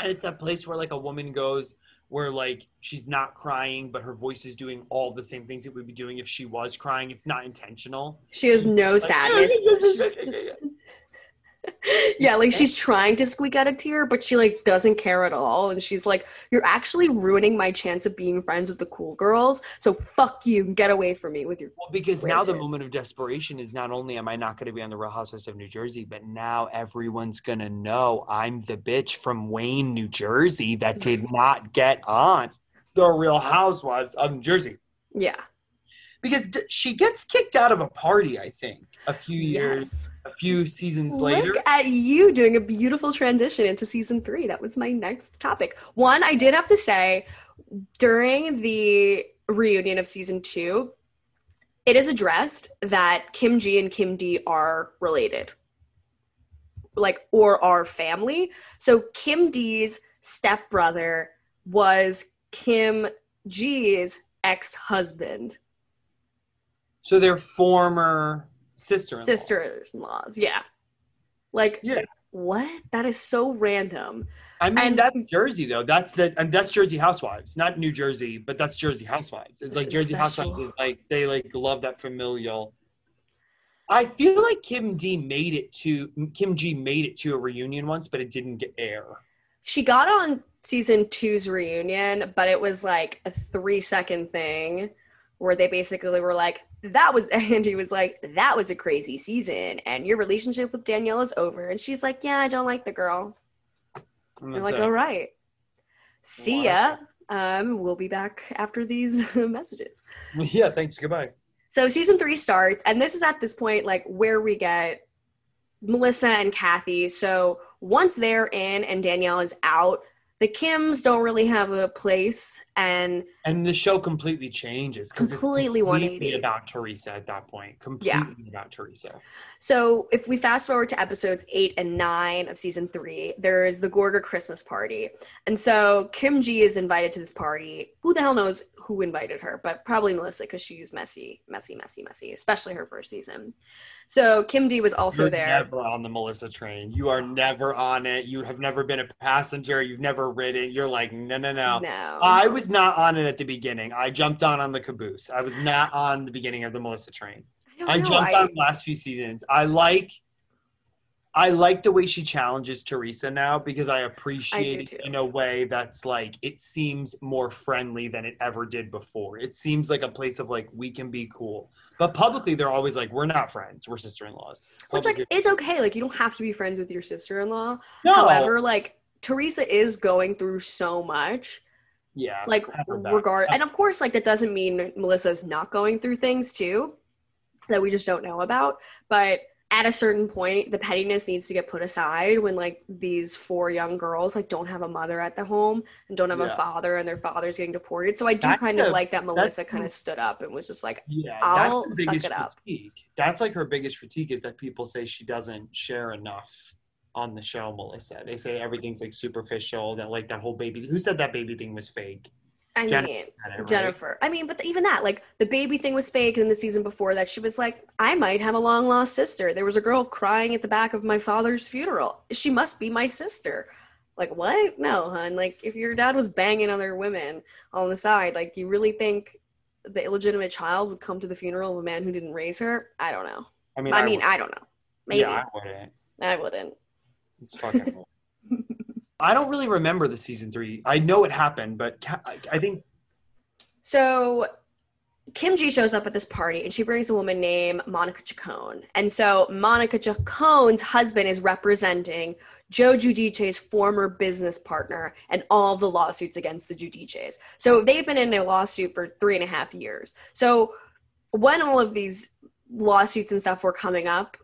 And it's that place where like a woman goes where like she's not crying, but her voice is doing all the same things it would be doing if she was crying. It's not intentional. She has no Like, sadness. yeah, like she's trying to squeak out a tear, but she like doesn't care at all. And she's like, You're actually ruining my chance of being friends with the cool girls. So fuck you get away from me with your Well, because now the moment of desperation is not only am I not going to be on the Real Housewives of New Jersey, but now everyone's going to know I'm the bitch from Wayne, New Jersey that did not get on the Real Housewives of New Jersey. Yeah. Because d- she gets kicked out of a party, I think, a few years, Yes. a few seasons Look later. at you doing a beautiful transition into season three. That was my next topic. One, I did have to say during the reunion of season two, it is addressed that Kim G and Kim D are related, like, or are family. So Kim D's stepbrother was Kim G's ex husband, So they're former sister sisters in laws. Yeah. Like, Yeah. what? That is so random. I mean, And- that's Jersey though. That's the and that's Jersey Housewives, not New Jersey, but that's Jersey Housewives. It's like Jersey. Housewives is like they like love that familial. I feel like Kim D made it to Kim G made it to a reunion once, but it didn't get air. She got on season two's reunion, but it was like a three second thing where they basically were like, that was, and he was like, that was a crazy season, and your relationship with Danielle is over. And she's like, yeah, I don't like the girl. And You're like, it. all right. See ya. Um, we'll be back after these messages. Yeah, thanks. Goodbye. So season three starts, and this is at this point like where we get Melissa and Kathy. So once they're in and Danielle is out, the Kims don't really have a place, and And the show completely changes Completely it's 180. about Teresa at that point. Completely about Teresa. so if we fast forward to episodes eight and nine of season three, there is the Gorga Christmas party, and so Kim G is invited to this party. Who the hell knows who invited her, but probably Melissa because she's messy, messy, messy, messy, especially her first season. So Kim D was also You're there. never on the Melissa train. You are never on it. You have never been a passenger. You've never ridden. You're like, no, no, no. No. I was not on it at the beginning. I jumped on on the caboose. I was not on the beginning of the Melissa train. don't I jumped I- on last few seasons. I like I like the way she challenges Teresa now because I appreciate too. it in a way that's like it seems more friendly than it ever did before. It seems like a place of like we can be cool. But publicly they're always like we're not friends, we're sister-in-laws. Which like it's okay. Like you don't have to be friends with your sister-in-law. no, However, like Teresa is going through so much. yeah. Like have her back. regard and of course like that doesn't mean Melissa's not going through things too that we just don't know about. But at a certain point, the pettiness needs to get put aside when like these four young girls like don't have a mother at the home and don't have Yeah. a father and their father's getting deported. So I do That's kind of like that Melissa kind of stood up and was just like, Yeah, I'll suck it up. critique. That's like her biggest critique is that people say she doesn't share enough on the show, Melissa. They say everything's like superficial, that like that whole baby who said that baby thing was fake? I Jennifer mean, it, right? Jennifer. I mean, but even that, like the baby thing was fake. And the season before that, she was like, I might have a long lost sister. There was a girl crying at the back of my father's funeral. She must be my sister. Like, what? No, hun. Like, if your dad was banging other women on the side, like, you really think the illegitimate child would come to the funeral of a man who didn't raise her? I don't know. I mean, I mean, would- I don't know. Maybe. yeah, I wouldn't. I wouldn't. It's fucking. I don't really remember the season three. I know it happened, but I- think So Kim G shows up at this party and she brings a woman named Monica Chacon. And so Monica Chacon's husband is representing Joe Giudice's former business partner and all the lawsuits against the Giudices. So they've been in a lawsuit for three and a half years. So when all of these lawsuits and stuff were coming up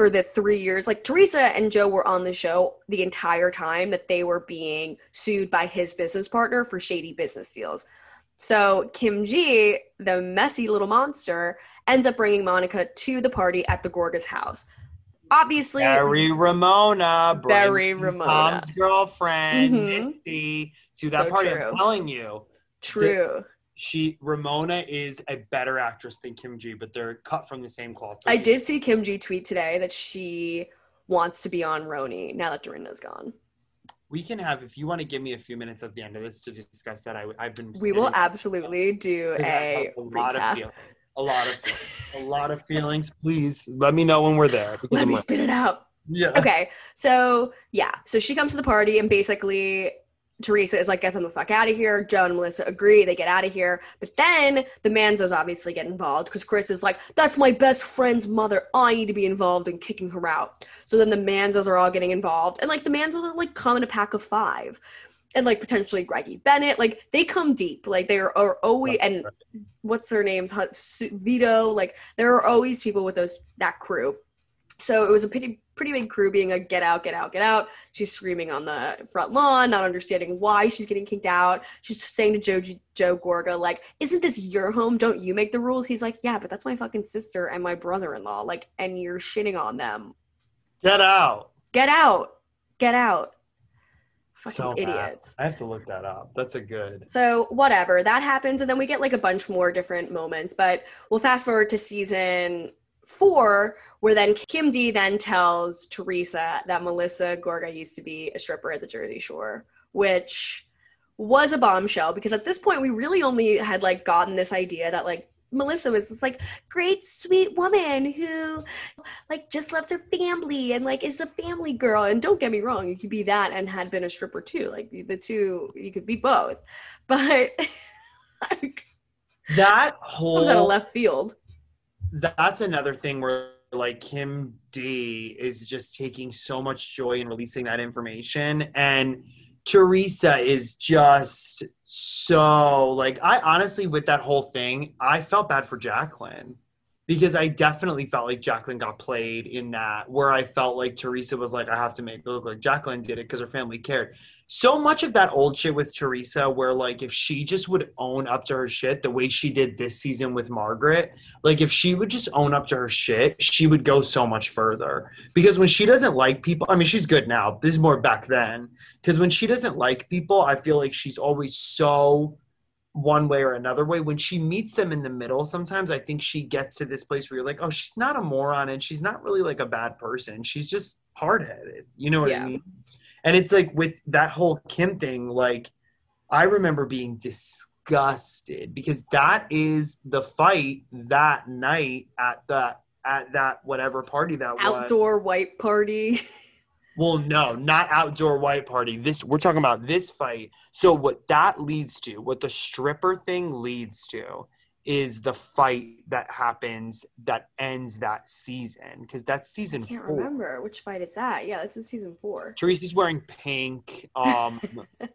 for the three years, like Teresa and Joe were on the show the entire time that they were being sued by his business partner for shady business deals. So Kim G, the messy little monster, ends up bringing Monica to the party at the Gorga's house. Obviously, Barry Ramona, Barry Ramona. Tom's girlfriend, Mhm. Mitzi, to that So party. true. I'm telling you, true. She Ramona is a better actress than Kim G, but they're cut from the same cloth. I did see Kim G tweet today that she wants to be on RHONY now that Dorinda's gone. We can have if you want to give me a few minutes at the end of this to discuss that. I, I've been. We will absolutely do a have a lot of recap. feelings. A lot of feelings. a lot of feelings. Please let me know when we're there. Let I'm me like- spit it out. yeah. Okay, so yeah, so she comes to the party and basically Teresa is like, get them the fuck out of here. Joe and Melissa agree, they get out of here. But then the Manzos obviously get involved because Chris is like, that's my best friend's mother. I need to be involved in kicking her out. So then the Manzos are all getting involved. And like the Manzos are like come in a pack of five. And like potentially Greggy Bennett, like they come deep. Like they are, are always and what's their names? Vito, like there are always people with those that crew. So it was a pretty pretty big crew being like get out, get out, get out. She's screaming on the front lawn, not understanding why she's getting kicked out. She's just saying to Joe Joe Gorga like, "Isn't this your home? Don't you make the rules?" He's like, "Yeah, but that's my fucking sister and my brother-in-law. Like, and you're shitting on them. Get out. Get out, get out." Fucking So bad. idiots. I have to look that up. That's a good. So whatever that happens, and then we get like a bunch more different moments. But we'll fast forward to season four, where then Kim D then tells Teresa that Melissa Gorga used to be a stripper at the Jersey Shore, which was a bombshell because at this point we really only had like gotten this idea that like Melissa was this like great sweet woman who like just loves her family and like is a family girl. And don't get me wrong you could be that and had been a stripper too. Like the two you could be both. But like, That comes out of left field that's another thing where like Kim D is just taking so much joy in releasing that information. And Teresa is just so like I honestly with that whole thing I felt bad for Jacqueline because I definitely felt like Jacqueline got played in that where I felt like Teresa was like I have to make it look like Jacqueline did it because her family cared so much of that old shit with Teresa where like if she just would own up to her shit the way she did this season with Margaret like if she would just own up to her shit she would go so much further because when she doesn't like people i mean she's good now this is more back then because when she doesn't like people i feel like she's always so one way or another way. When she meets them in the middle, sometimes I think she gets to this place where you're like, oh, she's not a moron and she's not really like a bad person. She's just hard headed. You know what Yeah. I mean? And it's like with that whole Kim thing, like I remember being disgusted because that is the fight that night at the at that whatever party that was. Outdoor white party. Well, no, not outdoor white party. This we're talking about this fight. So what that leads to, what the stripper thing leads to, is the fight that happens that ends that season because that's season I can't four. remember which fight is that. Yeah, this is season four. Teresa's wearing pink. Um,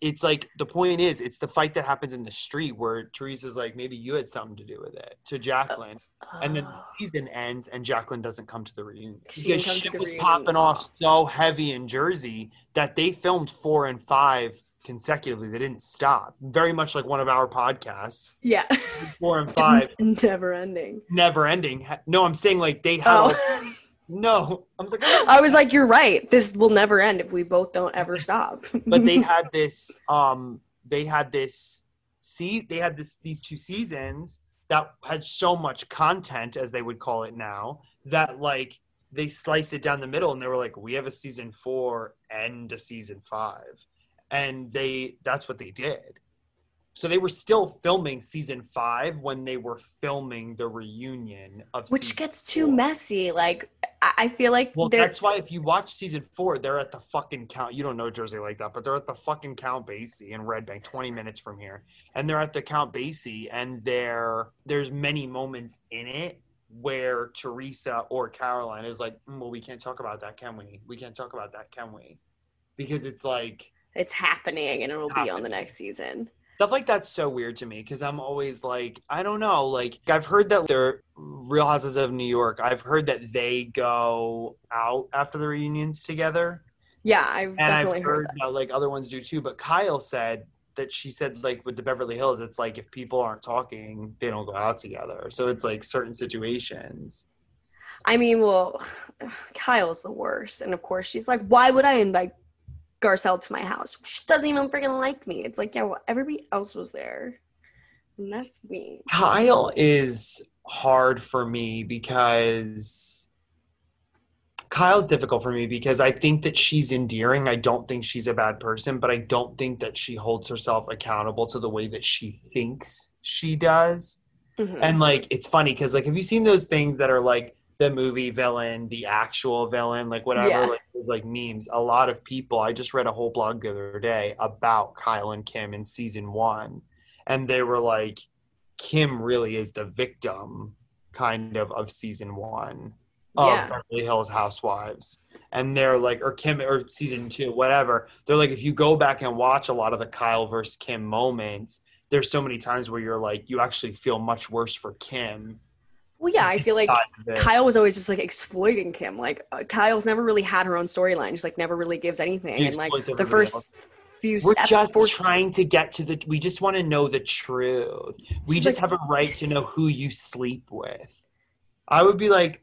it's like the point is, it's the fight that happens in the street where Teresa's like, maybe you had something to do with it to Jacqueline, and then the Oh. season ends and Jacqueline doesn't come to the reunion She because didn't come to shit was reunion. popping off so heavy in Jersey that they filmed four and five consecutively. They didn't stop. Very much like one of our podcasts, yeah. four and five, Never ending. never ending. No, I'm saying like they have. Oh. No, I'm like. I was like, you're right. This will never end if we both don't ever stop. but they had this um they had this see they had this these two seasons that had so much content as they would call it now that like they sliced it down the middle and they were like we have a season four and a season five and they that's what they did so they were still filming season five when they were filming the reunion of Which gets too four. messy. Like I I feel like Well, they're that's why if you watch season four, they're at the fucking count. You don't know Jersey like that, but they're at the fucking Count Basie in Red Bank, 20 minutes from here. And they're at the Count Basie, and there there's many moments in it where Teresa or Caroline is like, "Mm, well, we can't talk about that, can we? We can't talk about that, can we? Because it's like it's happening and it'll be on the next season. stuff like that's so weird to me because I'm always like, I don't know. Like, I've heard that they're Real Houses of New York. I've heard that they go out after the reunions together. Yeah, I've and definitely I've heard heard that. that like other ones do too. But Kyle said that she said like with the Beverly Hills, it's like if people aren't talking, they don't go out together. So it's like certain situations. I mean, well, Kyle's the worst. And of course, she's like, why would I invite Garcelle to my house? She doesn't even freaking like me. It's like, yeah, well, everybody else was there. And that's me. Kyle is hard for me because Kyle's difficult for me because I think that she's endearing. I don't think she's a bad person, but I don't think that she holds herself accountable to the way that she thinks she does. Mhm. And like it's funny because like have you seen those things that are like the movie villain, the actual villain, like whatever, Yeah. like like memes. A lot of people. I just read a whole blog the other day about Kyle and Kim in season one, and they were like, Kim really is the victim, kind of, of season one of Yeah. Beverly Hills Housewives. And they're like, or Kim, or season two, whatever. They're like, if you go back and watch a lot of the Kyle versus Kim moments, there's so many times where you're like, you actually feel much worse for Kim. Well, yeah, I feel like side of it. Kyle was always just like exploiting Kim. Like uh, Kyle's never really had her own storyline. She's like never really gives anything. And like the first few We're just trying to get to the. We just want to know the truth. We She's just like- have a right to know who you sleep with. I would be like,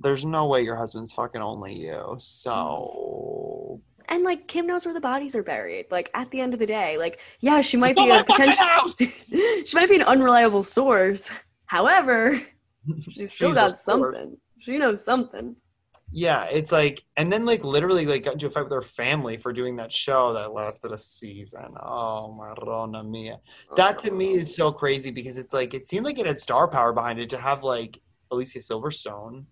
there's no way your husband's fucking only you. So and like Kim knows where the bodies are buried. Like at the end of the day, like yeah, she might Oh be my a potential. she might be an unreliable source. However, she's still She's got something. She knows something. yeah, it's like, and then like literally like got into a fight with her family for doing that show that lasted a season. Oh Marona mia. That to me is so crazy because it's like it seemed like it had star power behind it to have like Alicia Silverstone.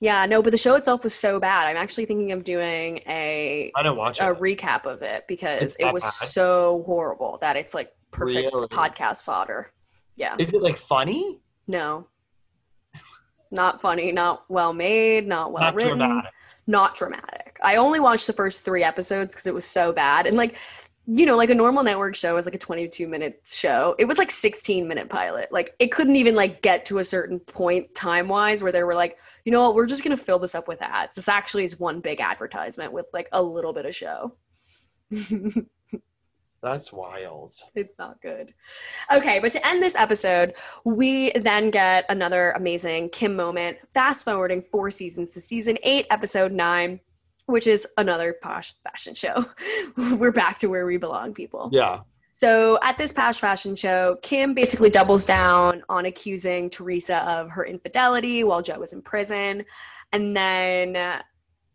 Yeah, no, but the show itself was so bad. I'm actually thinking of doing a I didn't watch a it. recap of it because it was bad? so horrible that it's like perfect Really? podcast fodder. Yeah. Is it like funny? No. Not funny, not well made, not well Not written, dramatic. not dramatic. I only watched the first three episodes because it was so bad. And like, you know, like a normal network show is like a 22 minute show. It was like 16 minute pilot. Like it couldn't even like get to a certain point time wise where they were like, you know what, we're just gonna fill this up with ads. This actually is one big advertisement with like a little bit of show. That's wild. It's not good. Okay, but to end this episode, we then get another amazing Kim moment. Fast forwarding four seasons to season eight, episode nine, which is another posh fashion show. We're back to where we belong, people. Yeah. So at this Posh Fashion Show, Kim basically doubles down on accusing Teresa of her infidelity while Joe was in prison. And then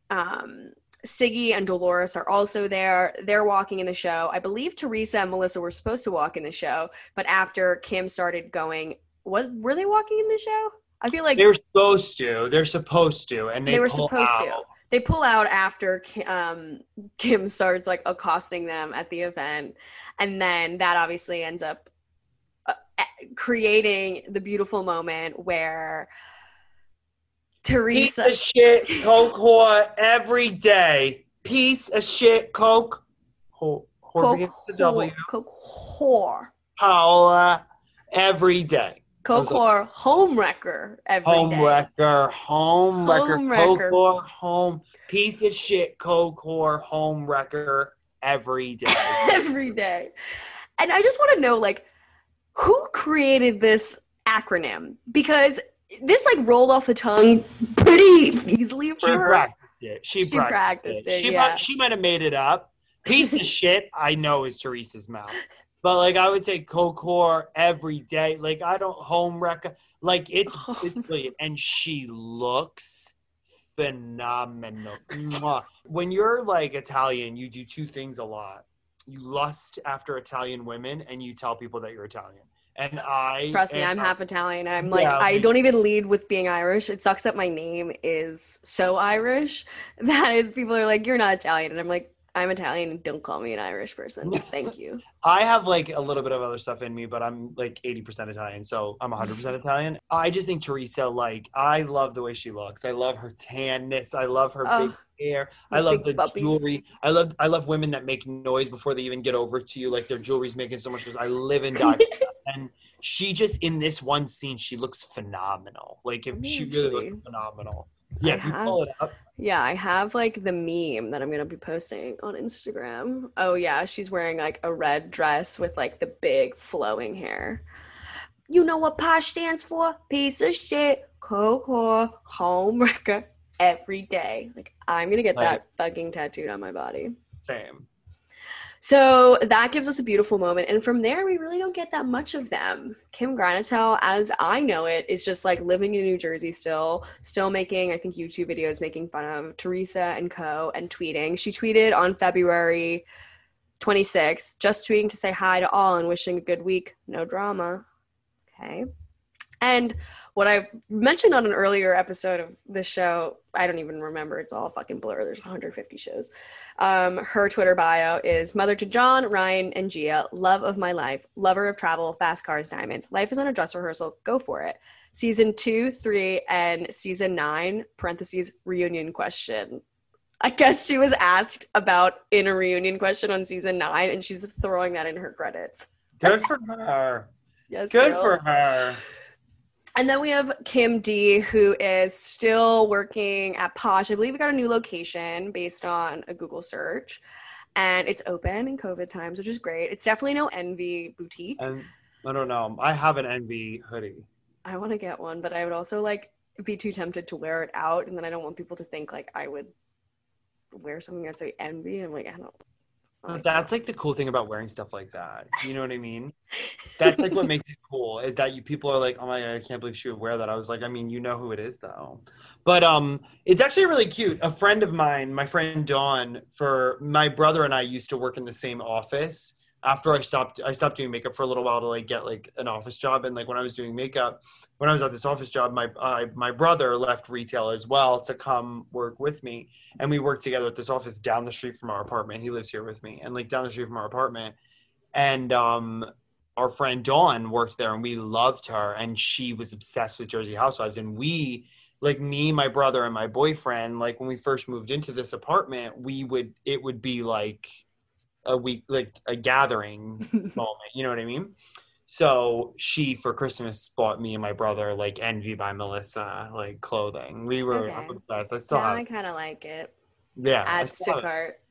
um, Siggy and Dolores are also there. They're walking in the show. I believe Teresa and Melissa were supposed to walk in the show, but after Kim started going, what were they walking in the show? I feel like They're supposed to. They're supposed to, and they, they were pull supposed to. They pull out after um, Kim starts like accosting them at the event, and then that obviously ends up uh, creating the beautiful moment where Piece of shit coke whore every day. Piece of shit coke whore. Coke begins with a W. Coke whore, Paola every day. Coke whore, home wrecker every Home day. wrecker, home wrecker, coke whore, home piece of shit coke whore, home wrecker every day. every day. And I just want to know, like, who created this acronym? Because this like rolled off the tongue pretty easily for her. She her. practiced it. She, She practiced, practiced it, She yeah. might she might have made it up. Piece of shit, I know is Teresa's mouth. But like I would say coke every day. Like I don't home wrecker. Like it's it's brilliant. And she looks phenomenal. When you're like Italian, you do two things a lot. You lust after Italian women and you tell people that you're Italian. And I Trust me, I'm half Italian. I'm like, Yeah, I don't even lead with being Irish. It sucks that my name is so Irish that is, people are like, you're not Italian. And I'm like, I'm Italian and don't call me an Irish person. Thank you. I have like a little bit of other stuff in me, but I'm like 80% Italian, so I'm 100% Italian. I just think Teresa, like, I love the way she looks. I love her tanness. I love her big Oh, hair. I love the buppies. jewelry. I love I love women that make noise before they even get over to you. Like their jewelry's making so much noise. I live and die. and she just in this one scene, she looks phenomenal. Like if she really looks phenomenal. Yeah, I if you have- pull it up. Yeah, I have like the meme that I'm gonna be posting on Instagram. Oh yeah, she's wearing like a red dress with like the big flowing hair. You know what POSH stands for? Piece of shit, coke whore, home wrecker, every day. Like I'm gonna get that fucking tattooed on my body. Same. So that gives us a beautiful moment. And from there, we really don't get that much of them. Kim Granatell, as I know it, is just like living in New Jersey still, still making, I think, YouTube videos making fun of Teresa and Co. and tweeting. She tweeted on February 26th, just tweeting to say hi to all and wishing a good week. No drama. Okay. And what I mentioned on an earlier episode of this show, I don't even remember. It's all fucking blur. There's 150 shows. Um, her Twitter bio is mother to John, Ryan, and Gia, love of my life, lover of travel, fast cars, diamonds. Life is on a dress rehearsal. Go for it. Season two, three, and season nine, parentheses, reunion question. I guess she was asked about in a reunion question on season nine, and she's throwing that in her credits. Good for her. Yes, Good girl. for her. And then we have Kim D, who is still working at Posh. I believe we got a new location based on a Google search. And it's open in COVID times, which is great. It's definitely no Envy boutique. And I don't know. I have an envy hoodie. I want to get one, but I would also like be too tempted to wear it out. And then I don't want people to think like I would wear something that's like envy. I'm like, I don't. But that's like the cool thing about wearing stuff like that. You know what I mean? That's like what makes it cool is that you people are like, oh my god, I can't believe she would wear that. I was like, I mean, you know who it is though. But um, it's actually really cute. A friend of mine, my friend Dawn, for my brother and I used to work in the same office. After I stopped, I stopped doing makeup for a little while to like get like an office job. And like when I was doing makeup, when I was at this office job, my uh, my brother left retail as well to come work with me and we worked together at this office down the street from our apartment. He lives here with me, and like down the street from our apartment. And um, our friend Dawn worked there, and we loved her, and she was obsessed with Jersey Housewives. And we, like me, my brother, and my boyfriend, like when we first moved into this apartment, we would it would be like a week, like a gathering moment. You know what I mean? So she for Christmas bought me and my brother like Envy by Melissa like clothing. We were Okay. obsessed. I still Now have I kind of like it. yeah. Adds to cart.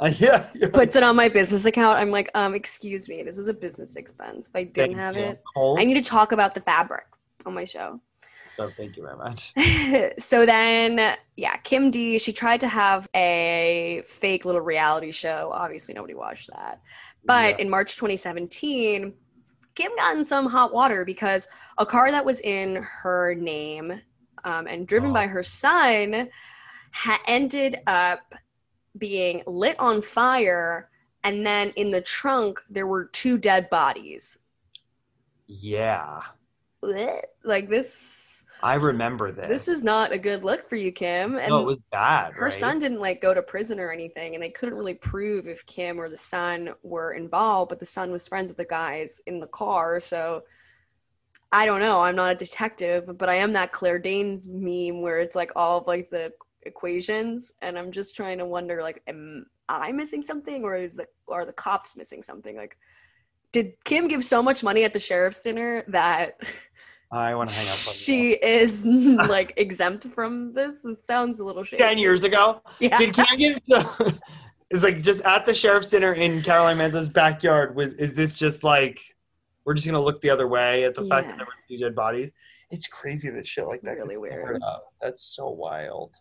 Uh, yeah. Puts it on my business account. I'm like, um, excuse me, this was a business expense. If I didn't Thank have you. it, Cole? I need to talk about the fabric on my show. So thank you very much. so then, yeah, Kim D, she tried to have a fake little reality show. Obviously, nobody watched that. But Yeah. in March 2017, Kim got in some hot water because a car that was in her name um, and driven Oh. by her son ha- ended up being lit on fire. And then in the trunk, there were two dead bodies. Yeah. Like this. I remember this. This is not a good look for you, Kim. And no, it was bad. her right? son didn't like go to prison or anything, and they couldn't really prove if Kim or the son were involved. But the son was friends with the guys in the car, so I don't know. I'm not a detective, but I am that Claire Danes meme where it's like all of like the equations, and I'm just trying to wonder like, am I missing something, or is the are the cops missing something? Like, did Kim give so much money at the sheriff's dinner that? I want to hang up. on you. she is like exempt from this. It sounds a little shady. ten years ago. Yeah. Did Kim give? it's like just at the sheriff's dinner in Caroline Manzo's backyard. Was is this just like we're just gonna look the other way at the fact that there were two dead bodies? It's crazy that shit like that. really weird. That's so wild.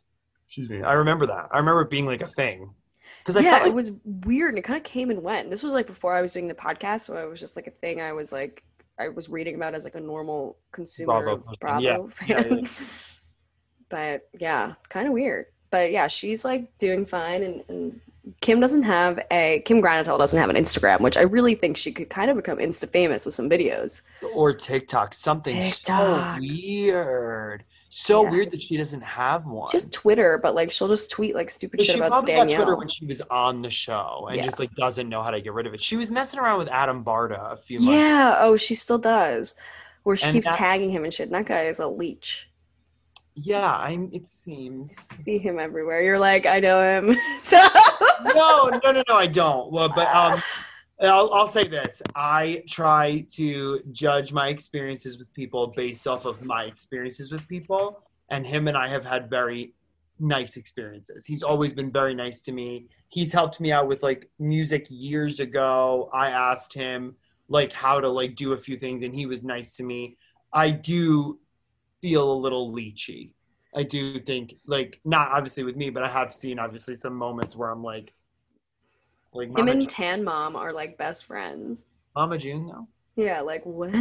Excuse me. I remember that. I remember it being like a thing. Because I yeah, like it was weird and it kind of came and went. This was like before I was doing the podcast, so it was just like a thing I was like I was reading about as like a normal consumer Bravo of. Bravo Yeah. Yeah, fan. yeah. but yeah, kind of weird. But yeah, she's like doing fine and, and Kim doesn't have a Kim Granatell doesn't have an Instagram, which I really think she could kind of become insta famous with some videos. or TikTok. Something TikTok. so weird. So Yeah. weird that she doesn't have one. Just Twitter, but like she'll just tweet like stupid shit she about probably got Danielle. Twitter when she was on the show and Yeah. just like doesn't know how to get rid of it. She was messing around with Adam Barta a few months. Yeah. Oh, she still does. Where she And keeps that- tagging him and shit. And that guy is a leech. Yeah, I'm. It seems. See him everywhere. You're like, I know him. No, no, no, no. I don't. Well, but um, I'll, I'll say this: I try to judge my experiences with people based off of my experiences with people, and him and I have had very nice experiences. He's always been very nice to me. He's helped me out with like music years ago. I asked him like how to like do a few things, and he was nice to me. I do feel a little leechy. I do think like not obviously with me, but I have seen obviously some moments where I'm like, like him and Ju- Tan Mom are like best friends. Mama June though. Yeah, like what?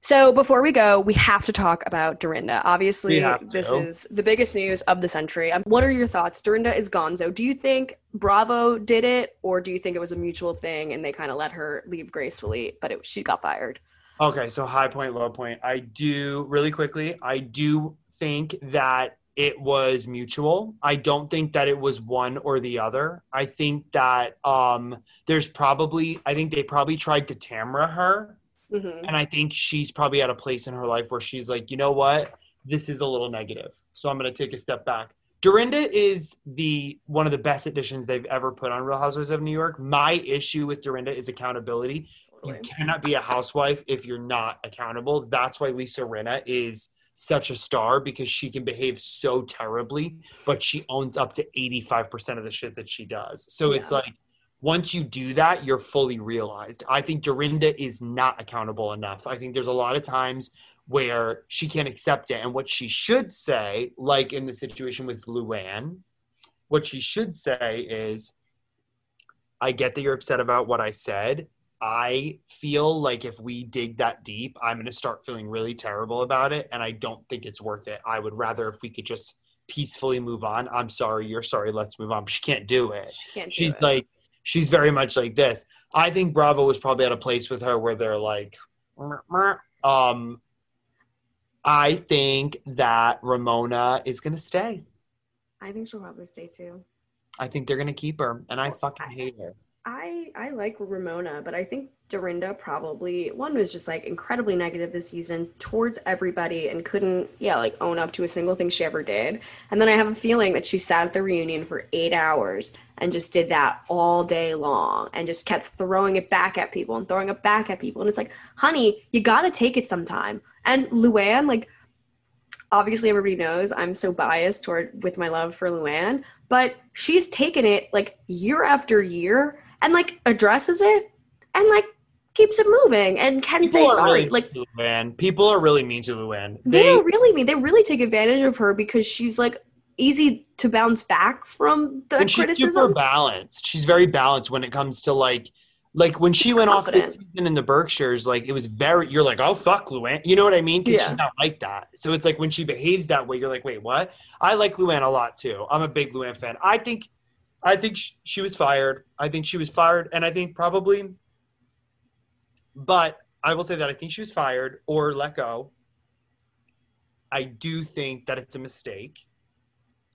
So before we go, we have to talk about Dorinda. Obviously, this is the biggest news of the century. Um, what are your thoughts? Dorinda is gonzo. Do you think Bravo did it, or do you think it was a mutual thing and they kind of let her leave gracefully, but it, she got fired? Okay, so high point, low point. I do really quickly. I do think that it was mutual. I don't think that it was one or the other. I think that um there's probably I think they probably tried to Tamra her hmm and I think she's probably at a place in her life where she's like, you know what, this is a little negative, so I'm going to take a step back. Dorinda is the one of the best additions they've ever put on Real Housewives of New York. My issue with Dorinda is accountability. You cannot be a housewife if you're not accountable. That's why Lisa Rinna is such a star because she can behave so terribly, but she owns up to 85% of the shit that she does. So it's like once you do that, you're fully realized. I think Dorinda is not accountable enough. I think there's a lot of times where she can't accept it. And what she should say, like in the situation with Luann, what she should say is, I get that you're upset about what I said. I feel like if we dig that deep, I'm going to start feeling really terrible about it. And I don't think it's worth it. I would rather if we could just peacefully move on. I'm sorry. You're sorry. Let's move on. But she can't do it She can't do she's it. like she's very much like this i think bravo was probably at a place with her where they're like um i think that ramona is gonna stay I think she'll probably stay too. i think they're gonna keep her and i fucking hate her I I like Ramona, but I think Dorinda probably one was just like incredibly negative this season towards everybody and couldn't yeah like own up to a single thing she ever did. And then I have a feeling that she sat at the reunion for eight hours and just did that all day long and just kept throwing it back at people and throwing it back at people. And it's like, honey, you gotta take it sometime. And Luann, like obviously everybody knows I'm so biased toward with my love for Luann, but she's taken it like year after year and like addresses it and like keeps it moving and can People say sorry. really like Luann. People are really mean to Luann. they, They, don't really mean they really take advantage of her because she's like easy to bounce back from the and she's super balanced. She's very balanced when it comes to like, like when she went off Confident. this season in the Berkshires, like it was very. You're like, oh fuck, Luann. You know what I mean? Because Yeah. she's not like that. So it's like when she behaves that way, you're like, wait, what? I like Luann a lot too. I'm a big Luann fan. I think, I think she, she was fired. I think she was fired, and I think probably. But I will say that I think she was fired or let go. I do think that it's a mistake.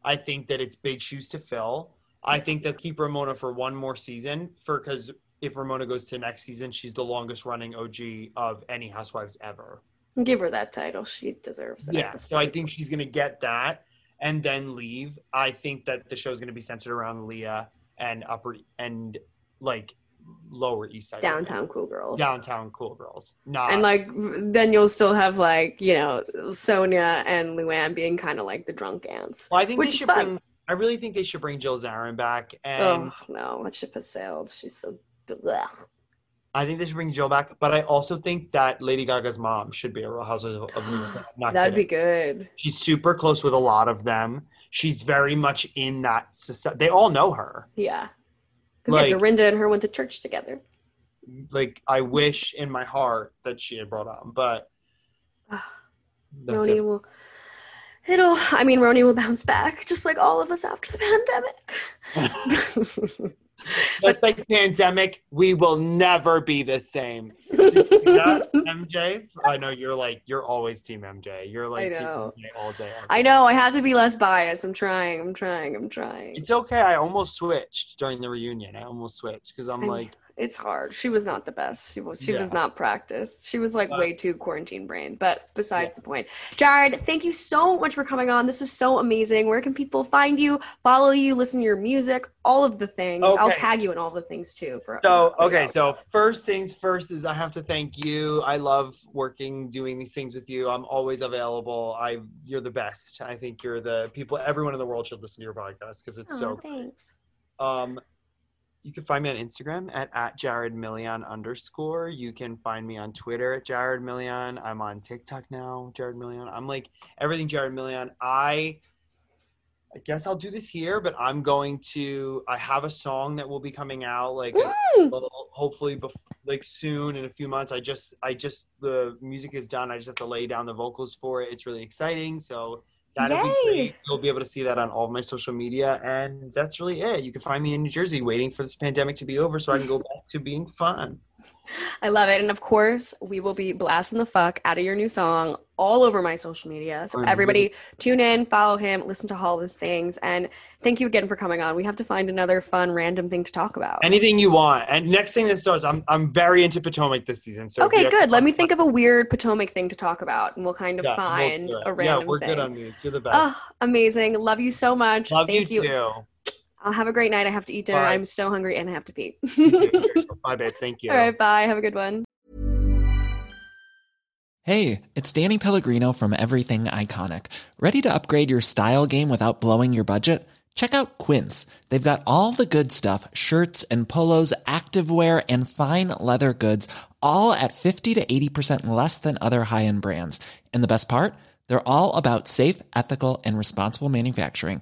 I think that it's big shoes to fill. I think they'll keep Ramona for one more season for because if Ramona goes to next season, she's the longest running OG of any housewives ever. Give her that title. She deserves it. Yeah, so I think she's gonna get that and then leave. I think that the show's gonna be centered around Leah and upper and like lower east side downtown cool girls. downtown cool girls. Not and like then you'll still have like you know Sonja and Luann being kind of like the drunk ants. well, I think which they should fun. bring. I really think they should bring Jill Zarin back, and Oh no, that ship has sailed. She's so. I think they should bring Jill back. But I also think that Lady Gaga's mom should be a Real Housewives of, of New York. That'd be good. She's super close with a lot of them. She's very much in that society. They all know her. Yeah. Because yeah, Like- Dorinda and her went to church together. Like I wish in my heart that she had brought on, but RHONY it. will. It'll. I mean, RHONY will bounce back, just like all of us after the pandemic. Just like pandemic, we will never be the same. That, MJ? I know you're like you're always team MJ. You're like team. MJ all day. I day. know. I have to be less biased. I'm trying. I'm trying. I'm trying. It's okay. I almost switched during the reunion. I almost switched because I'm I- like, It's hard. She was not the best. She was. She was not practiced. She was like Uh, way too quarantine brain. But besides the point, Jared, thank you so much for coming on. This was so amazing. Where can people find you, follow you, listen to your music, all of the things? Okay. I'll tag you in all the things too. For So okay, else. so first things first is I have to thank you. I love working doing these things with you. I'm always available. I you're the best. I think you're the people everyone in the world should listen to your podcast because it's Aw, so thanks. um you can find me on Instagram at, at Jared Million underscore. You can find me on Twitter at Jared Million. I'm on TikTok now, Jared Million. I'm like everything Jared Million. I I guess I'll do this here, but I'm going to. I have a song that will be coming out like a little, hopefully, bef- like soon in a few months. I just, I just the music is done. I just have to lay down the vocals for it. It's really exciting. So that'll be great. You'll be able to see that on all of my social media, and that's really it. You can find me in New Jersey, waiting for this pandemic to be over, so I can go back to being fun. I love it. And of course, we will be blasting the fuck out of your new song all over my social media. So everybody tune in, follow him, listen to all his things. And thank you again for coming on. We have to find another fun, random thing to talk about. Anything you want. And next thing that starts, I'm I'm very into Potomac this season. So okay, good. Let me think of a weird Potomac thing to talk about, and we'll kind of Yeah, we'll find a random Yeah, we're thing. good on these. You're the best. Oh, amazing. Love you so much. Love Thank you you. Too. I'll have a great night. I have to eat dinner. Bye. I'm so hungry and I have to pee. Bye, babe. Thank you. All right, bye. Have a good one. Hey, it's Danny Pellegrino from Everything Iconic. Ready to upgrade your style game without blowing your budget? Check out Quince. They've got all the good stuff shirts and polos, activewear, and fine leather goods, all at 50 to 80% less than other high end brands. And the best part? They're all about safe, ethical, and responsible manufacturing.